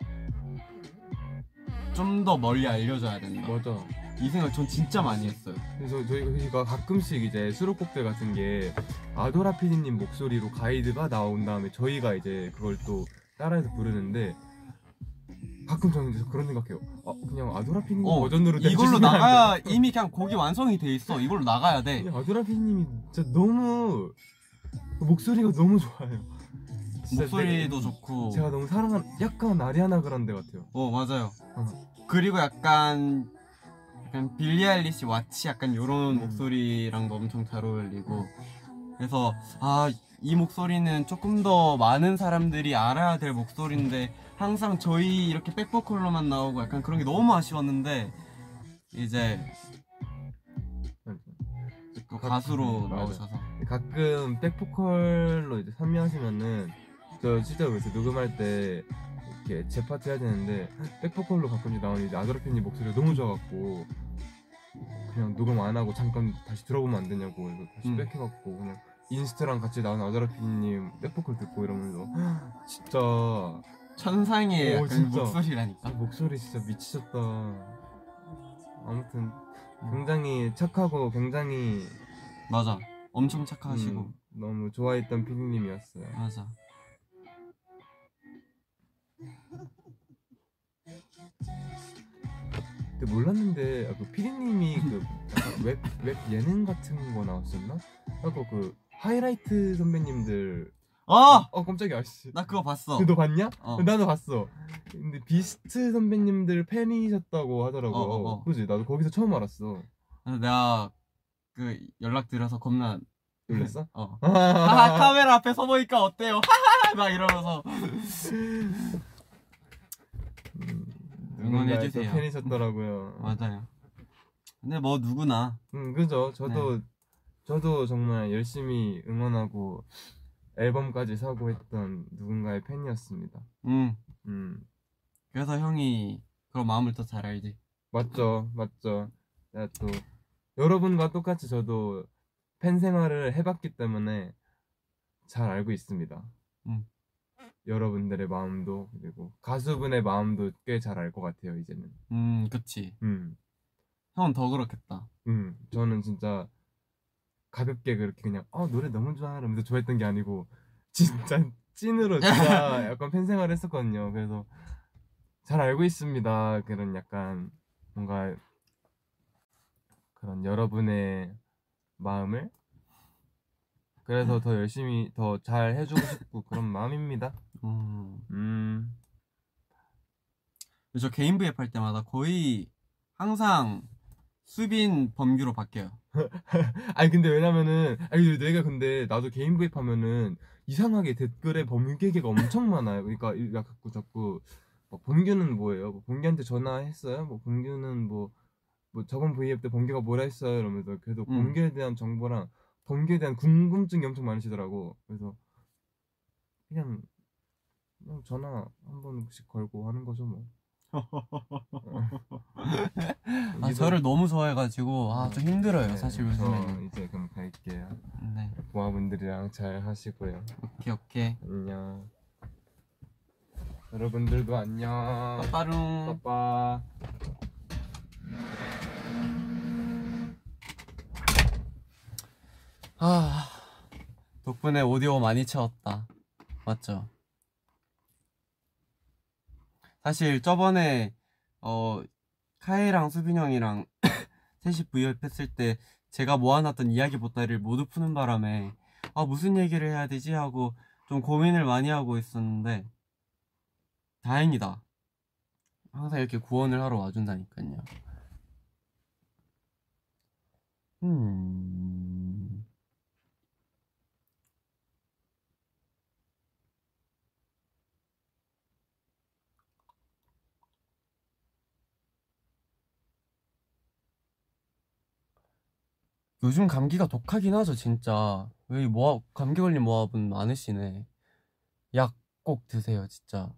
좀 더 멀리 알려줘야 된다. 맞아. 이 생각 전 진짜 많이 했어요. 그래서 저희가 가끔씩 이제 수록곡들 같은 게 아도라 PD님 목소리로 가이드가 나온 다음에 저희가 이제 그걸 또 따라해서 부르는데 가끔 저는 이제 그런 생각해요. 아 그냥 아도라 PD님 어, 버전으로 이걸로 나가야 이미 그냥 곡이 완성이 돼 있어. 이걸로 나가야 돼. 아도라 PD님이 진짜 너무 그 목소리가 너무 좋아요. 진짜 목소리도 내- 좋고. 제가 너무 사랑한 약간 아리아나 그란데 같아요. 어 맞아요. 어. 그리고 약간 약간 빌리 아일리시 왓치 약간 요런 음. 목소리랑도 엄청 잘 어울리고 그래서 아 이 목소리는 조금 더 많은 사람들이 알아야 될 목소리인데 항상 저희 이렇게 백보컬로만 나오고 약간 그런 게 너무 아쉬웠는데 이제 그 가수로. 나오셔서 가끔 백보컬로 이제 참여하시면은 저 실제로 그래서 녹음할 때 이렇게 제 파트 해야 되는데 백보컬로 가끔씩 나오는 팬님 목소리가 너무 좋아갖고 그냥 녹음 안 하고 잠깐 다시 들어보면 안 되냐고 그래서 다시 음. 백해갖고 그냥 인스트랑 같이 나온 팬님 백보컬 듣고 이러면서 (gasps) 진짜 천상의 오, 진짜. 목소리라니까 목소리 진짜 미치셨다 아무튼 굉장히 착하고 굉장히 맞아 엄청 착하시고 음, 너무 좋아했던 피디님이었어요. 맞아 근데 몰랐는데 아, 그 피디님이 그 약간 웹, 웹 예능 같은 거 나왔었나? 하고 그 하이라이트 선배님들 아! 어 깜짝이야 씨. 나 그거 봤어 그너 봤냐? 어. 나도 봤어. 근데 비스트 선배님들 팬이셨다고 하더라고. 어, 어, 어. 그지? 나도 거기서 처음 알았어. 그래서 내가 그 연락 드려서 겁나 놀랬어? 어. (laughs) 아, 카메라 앞에 서 보니까 어때요? (laughs) (laughs) 막 이러면서 음, 응원해 주세요. 팬이셨더라고요. 맞아요. 근데 뭐 누구나 음, 그죠. 저도 네. 저도 정말 열심히 응원하고 앨범까지 사고 했던 누군가의 팬이었습니다. 음 음, 그래서 형이 그런 마음을 더 잘 알지. 맞죠, 맞죠. 내가 또 여러분과 똑같이 저도 팬 생활을 해봤기 때문에 잘 알고 있습니다. 음. 여러분들의 마음도 그리고 가수분의 마음도 꽤 잘 알 것 같아요 이제는. 음 그치. 음, 형은 더 그렇겠다. 음, 저는 진짜 가볍게 그렇게 그냥 어 노래 너무 좋아 이러면서 좋아했던 게 아니고 (laughs) 진짜 찐으로 진짜 (laughs) 약간 팬 생활을 했었거든요. 그래서 잘 알고 있습니다. 그런 약간 뭔가 그런 여러분의 마음을 그래서 더 열심히 더 잘 해주고 싶고 그런 마음입니다. 음. 음, 저 개인 브이앱 할 때마다 거의 항상 수빈 범규로 바뀌어요. (laughs) 아니 근데 왜냐면은 아니 내가 근데 나도 개인 브이앱 하면은 이상하게 댓글에 범규계가 엄청 많아요. 그러니까 이- 야 자꾸 자꾸 뭐 범규는 뭐예요? 뭐 범규한테 전화했어요? 뭐 범규는 뭐, 뭐 저번 브이앱 때 범규가 뭐라 했어요? 이러면서 그래도 음. 범규에 대한 정보랑 범규에 대한 궁금증이 엄청 많으시더라고. 그래서 그냥 그냥 전화 한 번씩 걸고 하는 거죠 뭐. (laughs) 아 저를 너무 좋아해가지고 아 좀 힘들어요 네, 사실 저 요즘에는. 이제 그럼 갈게요. 네. 고아분들이랑 잘 하시고요. 오케이 오케이 안녕. 여러분들도 안녕. 빠빠룽 빠빠. 아. 덕분에 오디오 많이 채웠다. 맞죠? 사실 저번에 어 카이랑 수빈 형이랑 (coughs) 셋이 브이앱 했을 때 제가 모아놨던 이야기 보따리를 모두 푸는 바람에 아 무슨 얘기를 해야 되지? 하고 좀 고민을 많이 하고 있었는데 다행이다. 항상 이렇게 구원을 하러 와준다니까요. 음 요즘 감기가 독하긴 하죠, 진짜. 왜 모아, 감기 걸린 모아분 많으시네. 약 꼭 드세요, 진짜.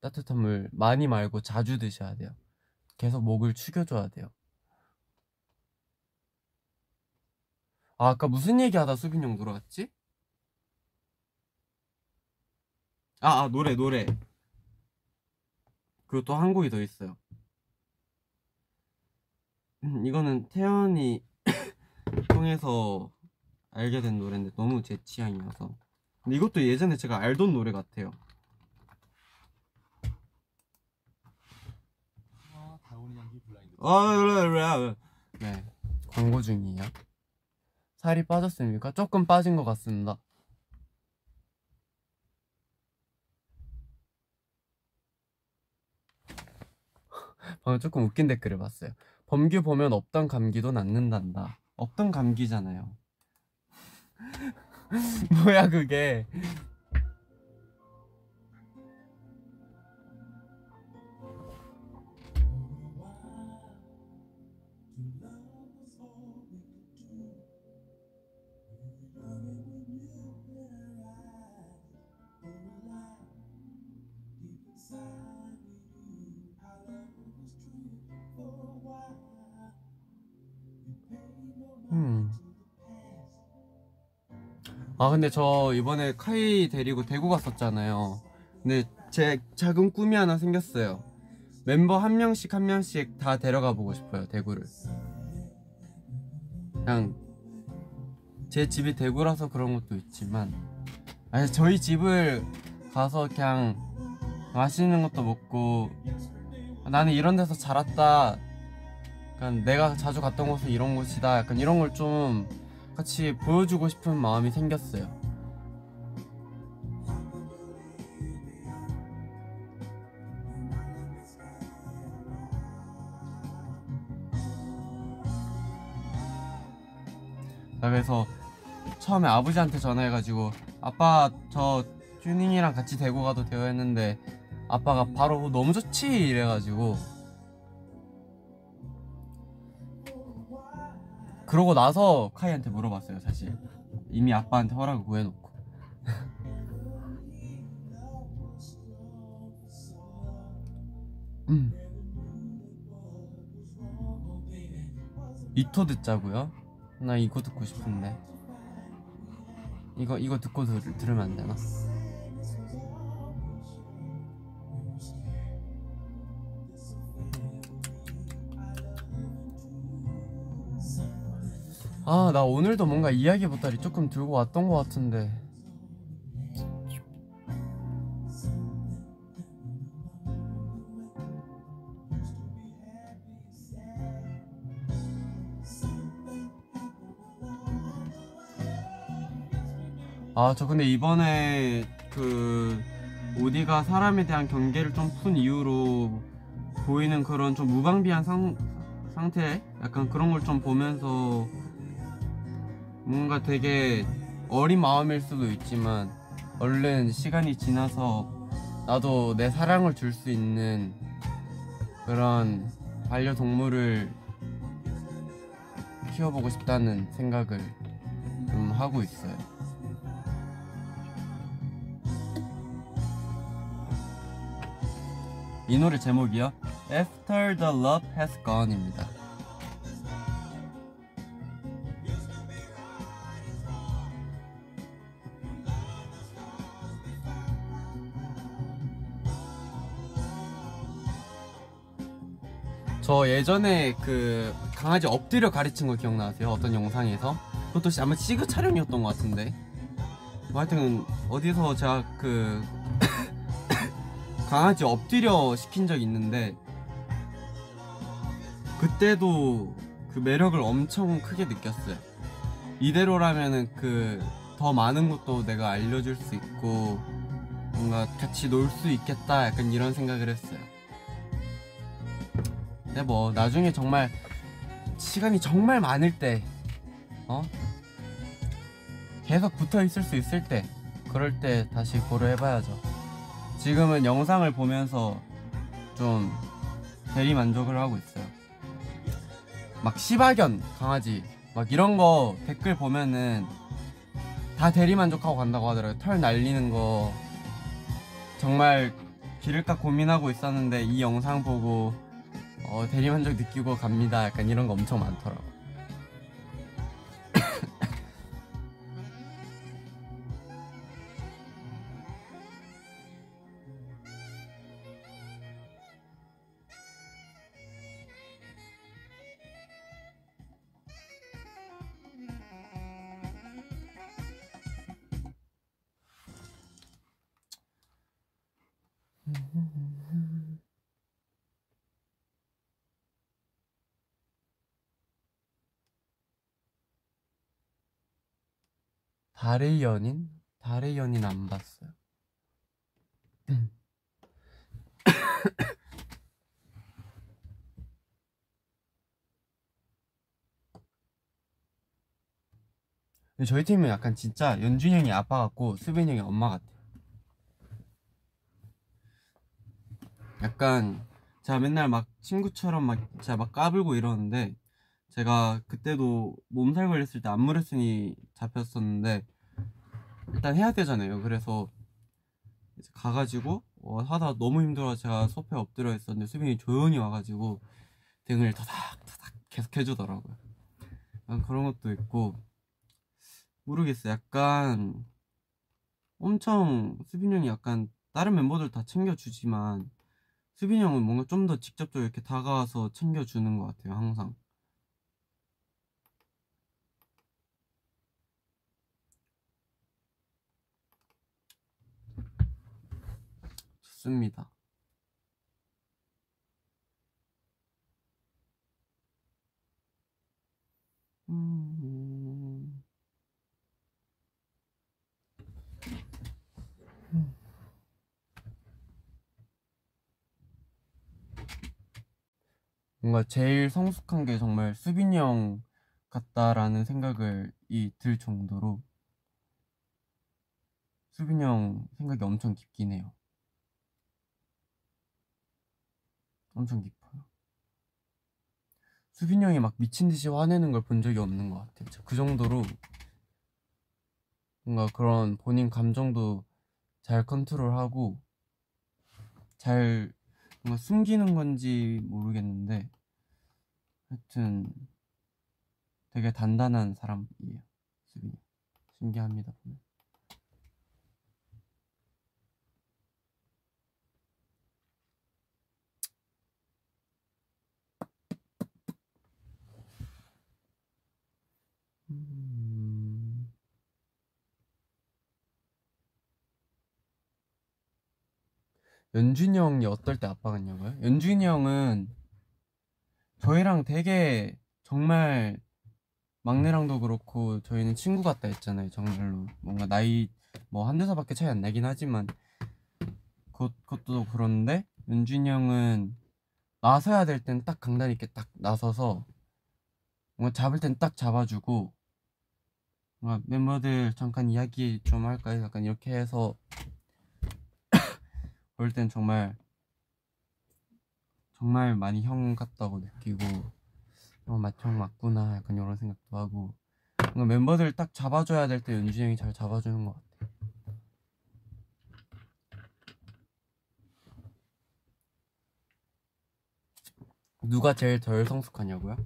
따뜻한 물 많이 말고 자주 드셔야 돼요. 계속 목을 축여줘야 돼요. 아, 아까 무슨 얘기하다 수빈 형 돌아갔지? 아, 아, 노래, 노래. 그리고 또 한 곡이 더 있어요. 음, 이거는 태연이 통해서 알게 된 노래인데 너무 제 취향이어서. 근데 이것도 예전에 제가 알던 노래 같아요. 아 그래 그래. 네. 광고 중이에요? 살이 빠졌습니까? 조금 빠진 것 같습니다. (laughs) 방금 조금 웃긴 댓글을 봤어요. 범규 보면 없던 감기도 낫는단다 없던 감기잖아요. (laughs) 뭐야 그게? 아 근데 저 이번에 카이 데리고 대구 갔었잖아요. 근데 제 작은 꿈이 하나 생겼어요. 멤버 한 명씩 한 명씩 다 데려가 보고 싶어요 대구를. 그냥 제 집이 대구라서 그런 것도 있지만, 아니 저희 집을 가서 그냥 맛있는 것도 먹고 나는 이런 데서 자랐다. 약간 내가 자주 갔던 곳은 이런 곳이다. 약간 이런 걸좀 같이 보여주고 싶은 마음이 생겼어요. 나 그래서 처음에 아버지한테 전화해가지고 아빠 저 튜닝이랑 같이 대구 가도 돼요 했는데 아빠가 바로 너무 좋지 이래가지고 그러고 나서 카이한테 물어봤어요 사실 이미 아빠한테 허락을 구해놓고 음. 이토 듣자고요? 나 이거 듣고 싶은데 이거 이거 듣고 들, 들으면 안 되나? 아, 나 오늘도 뭔가 이야기 보따리 조금 들고 왔던 것 같은데. 아, 저 근데 이번에 그 오디가 사람에 대한 경계를 좀 푼 이후로 보이는 그런 좀 무방비한 상, 상태? 약간 그런 걸 좀 보면서 뭔가 되게 어린 마음일 수도 있지만 얼른 시간이 지나서 나도 내 사랑을 줄 수 있는 그런 반려동물을 키워보고 싶다는 생각을 좀 하고 있어요. 이 노래 제목이요? After the Love Has Gone입니다. 저 예전에 그 강아지 엎드려 가르친 거 기억나세요? 어떤 영상에서? 그것도 아마 시그 촬영이었던 것 같은데. 뭐 하여튼 어디서 제가 그 (coughs) 강아지 엎드려 시킨 적이 있는데 그때도 그 매력을 엄청 크게 느꼈어요. 이대로라면은 그 더 많은 것도 내가 알려줄 수 있고 뭔가 같이 놀 수 있겠다 약간 이런 생각을 했어요. 근데 뭐 나중에 정말 시간이 정말 많을 때 어? 계속 붙어 있을 수 있을 때 그럴 때 다시 고려해 봐야죠. 지금은 영상을 보면서 좀 대리 만족을 하고 있어요. 막 시바견 강아지 막 이런 거 댓글 보면은 다 대리 만족하고 간다고 하더라고요. 털 날리는 거 정말 기를까 고민하고 있었는데 이 영상 보고 어, 대리 만족 느끼고 갑니다. 약간 이런 거 엄청 많더라고. 달의 연인? 달의 연인 안 봤어요. 저희 팀은 약간 진짜 연준이 형이 아빠 같고 수빈이 형이 엄마 같아요. 약간 제가 맨날 막 친구처럼 막 제가 막 까불고 이러는데 제가 그때도 몸살 걸렸을 때 안무레슨이 잡혔었는데 일단 해야 되잖아요. 그래서 가가지고 어, 하다 너무 힘들어 제가 소파에 엎드려 있었는데 수빈이 조용히 와가지고 등을 터닥터닥 계속 해주더라고요. 그런 것도 있고 모르겠어요. 약간 엄청 수빈이 형이 약간 다른 멤버들 다 챙겨주지만 수빈이 형은 뭔가 좀 더 직접적으로 이렇게 다가와서 챙겨주는 것 같아요. 항상. 좋습니다. 음. 뭔가 제일 성숙한 게 정말 수빈이 형 같다라는 생각을 이 들 정도로 수빈이 형 생각이 엄청 깊긴 해요. 엄청 깊어요. 수빈이 형이 막 미친 듯이 화내는 걸 본 적이 없는 것 같아요. 그 정도로 뭔가 그런 본인 감정도 잘 컨트롤하고 잘 뭔가 숨기는 건지 모르겠는데 하여튼 되게 단단한 사람이에요. 수빈이 신기합니다 보면. 음. 연준이 형이 어떨 때 아빠 같냐고요? 연준이 형은 저희랑 되게 정말 막내랑도 그렇고 저희는 친구 같다 했잖아요 정말로 뭔가 나이 뭐 한두 살밖에 차이 안 나긴 하지만 그것, 그것도 그런데 연준이 형은 나서야 될 땐 딱 강단 있게 딱 나서서 뭔가 잡을 땐 딱 잡아주고 뭔가 멤버들 잠깐 이야기 좀 할까요? 약간 이렇게 해서 (coughs) 볼 땐 정말 정말 많이 형 같다고 느끼고 형 맞, 형 맞구나 약간 이런 생각도 하고 뭔가 멤버들 딱 잡아줘야 될때 연준이 형이 잘 잡아주는 것 같아 누가 제일 덜 성숙하냐고요?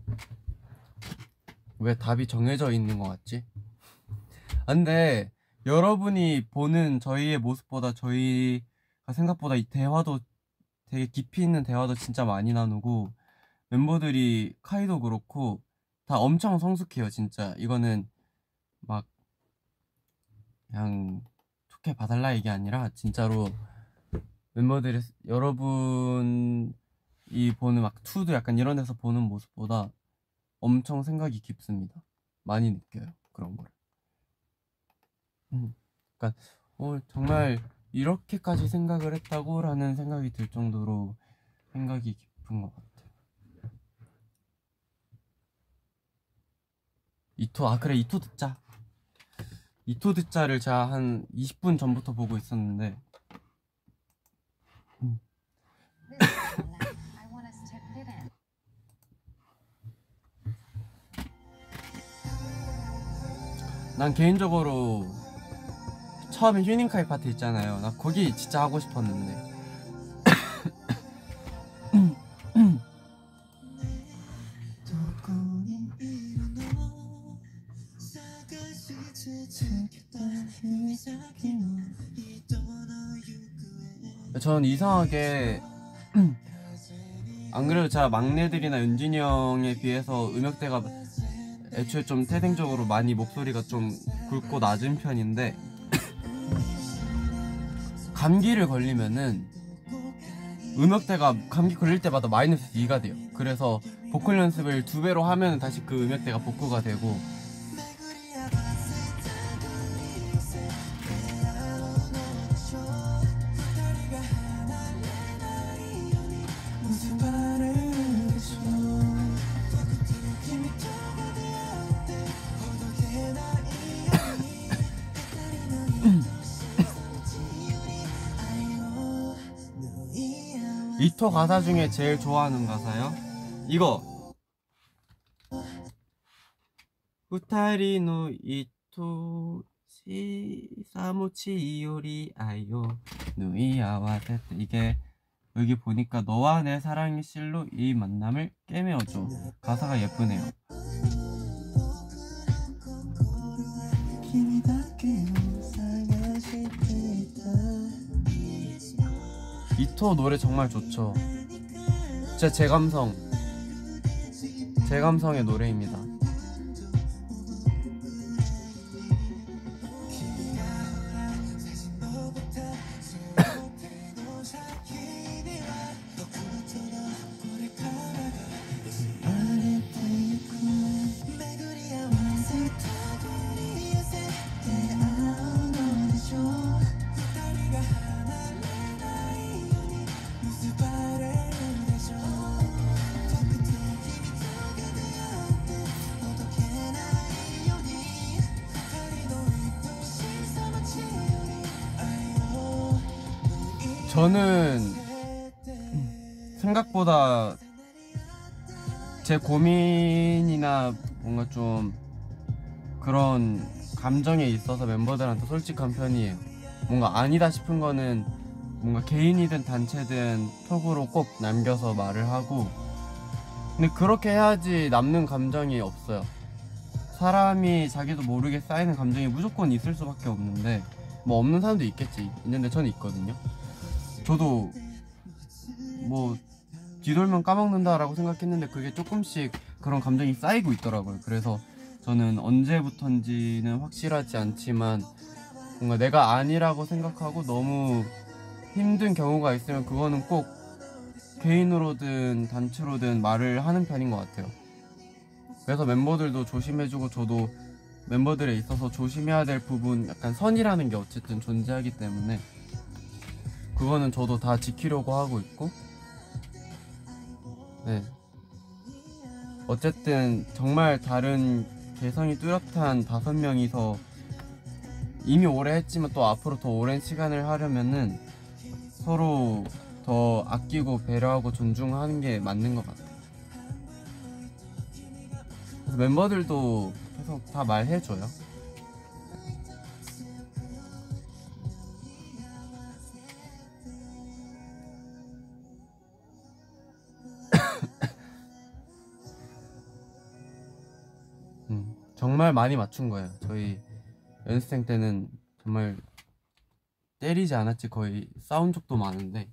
왜 답이 정해져 있는 것 같지? 아, 근데 여러분이 보는 저희의 모습보다 저희가 생각보다 이 대화도 되게 깊이 있는 대화도 진짜 많이 나누고 멤버들이 카이도 그렇고 다 엄청 성숙해요 진짜. 이거는 막 그냥 좋게 봐달라 이게 아니라 진짜로 멤버들이 여러분이 보는 막 투도 약간 이런 데서 보는 모습보다 엄청 생각이 깊습니다. 많이 느껴요 그런 걸 음, 그러니까 어, 정말 이렇게까지 생각을 했다고라는 생각이 들 정도로 생각이 깊은 것 같아요. 이토 아 그래 이토 듣자. 이토 듣자를 제가 한 20분 전부터 보고 있었는데 in. 난 개인적으로 처음에 휴닝카이 파트 있잖아요. 나 거기 진짜 하고 싶었는데. (coughs) 전 이상하게 안 그래도 제가 막내들이나 윤진이 형에 비해서 음역대가 애초에 좀 태생적으로 많이 목소리가 좀 굵고 낮은 편인데 감기를 걸리면은 음역대가 감기 걸릴 때마다 마이너스 2가 돼요. 그래서 보컬 연습을 두 배로 하면 다시 그 음역대가 복구가 되고 이토 가사 중에 제일 좋아하는 가사요? 이거. 우타리노 이토 시 사무치 요리 아요 누이야와 테테. 이게 여기 보니까 너와 내 사랑의 실로 이 만남을 깨매어줘. 가사가 예쁘네요 이토 노래 정말 좋죠. 진짜 제 감성, 제 감성의 노래입니다. 저는 생각보다 제 고민이나 뭔가 좀 그런 감정에 있어서 멤버들한테 솔직한 편이에요. 뭔가 아니다 싶은 거는 뭔가 개인이든 단체든 톡으로 꼭 남겨서 말을 하고 근데 그렇게 해야지 남는 감정이 없어요. 사람이 자기도 모르게 쌓이는 감정이 무조건 있을 수밖에 없는데 뭐 없는 사람도 있겠지. 있는데 저는 있거든요. 저도 뭐 뒤돌면 까먹는다라고 생각했는데 그게 조금씩 그런 감정이 쌓이고 있더라고요. 그래서 저는 언제부턴지는 확실하지 않지만 뭔가 내가 아니라고 생각하고 너무 힘든 경우가 있으면 그거는 꼭 개인으로든 단체로든 말을 하는 편인 것 같아요. 그래서 멤버들도 조심해주고 저도 멤버들에 있어서 조심해야 될 부분 약간 선이라는 게 어쨌든 존재하기 때문에 그거는 저도 다 지키려고 하고 있고 네 어쨌든 정말 다른 개성이 뚜렷한 다섯 명이서 이미 오래 했지만 또 앞으로 더 오랜 시간을 하려면은 서로 더 아끼고 배려하고 존중하는 게 맞는 것 같아요. 그래서 멤버들도 계속 다 말해줘요. 정말 많이 맞춘 거예요. 저희 연습생 때는 정말 때리지 않았지 거의 싸운 적도 많은데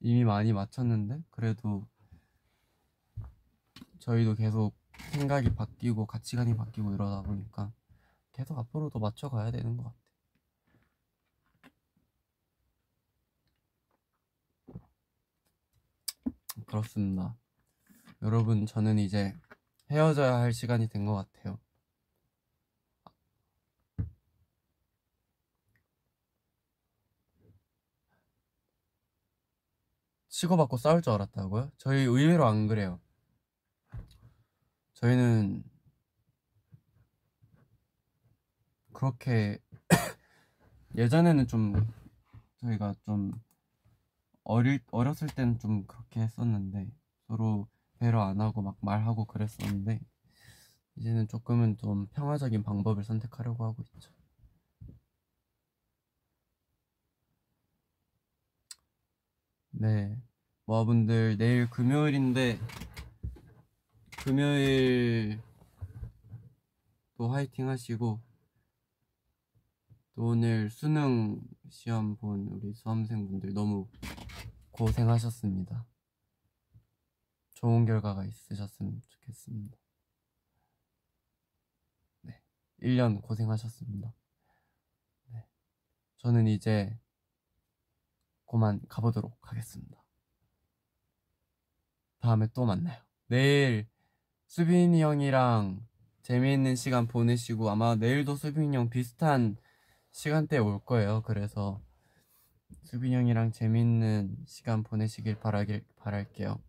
이미 많이 맞췄는데 그래도 저희도 계속 생각이 바뀌고 가치관이 바뀌고 이러다 보니까 계속 앞으로도 맞춰가야 되는 것 같아요. 그렇습니다. 여러분, 저는 이제 헤어져야 할 시간이 된 것 같아요. 치고받고 싸울 줄 알았다고요? 저희 의외로 안 그래요. 저희는 그렇게 (coughs) 예전에는 좀 저희가 좀 어릴 어렸을 때는 좀 그렇게 했었는데 서로 배려 안 하고 막 말하고 그랬었는데 이제는 조금은 좀 평화적인 방법을 선택하려고 하고 있죠. 네, 모아분들 내일 금요일인데 금요일 또 화이팅 하시고 또 오늘 수능 시험 본 우리 수험생분들 너무 고생하셨습니다. 좋은 결과가 있으셨으면 좋겠습니다. 네, 1년 고생하셨습니다. 네, 저는 이제 그만 가보도록 하겠습니다. 다음에 또 만나요. 내일 수빈이 형이랑 재미있는 시간 보내시고 아마 내일도 수빈이 형 비슷한 시간대에 올 거예요. 그래서 수빈이 형이랑 재미있는 시간 보내시길 바라길 바랄게요.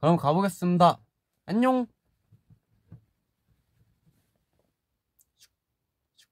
그럼 가보겠습니다. 안녕!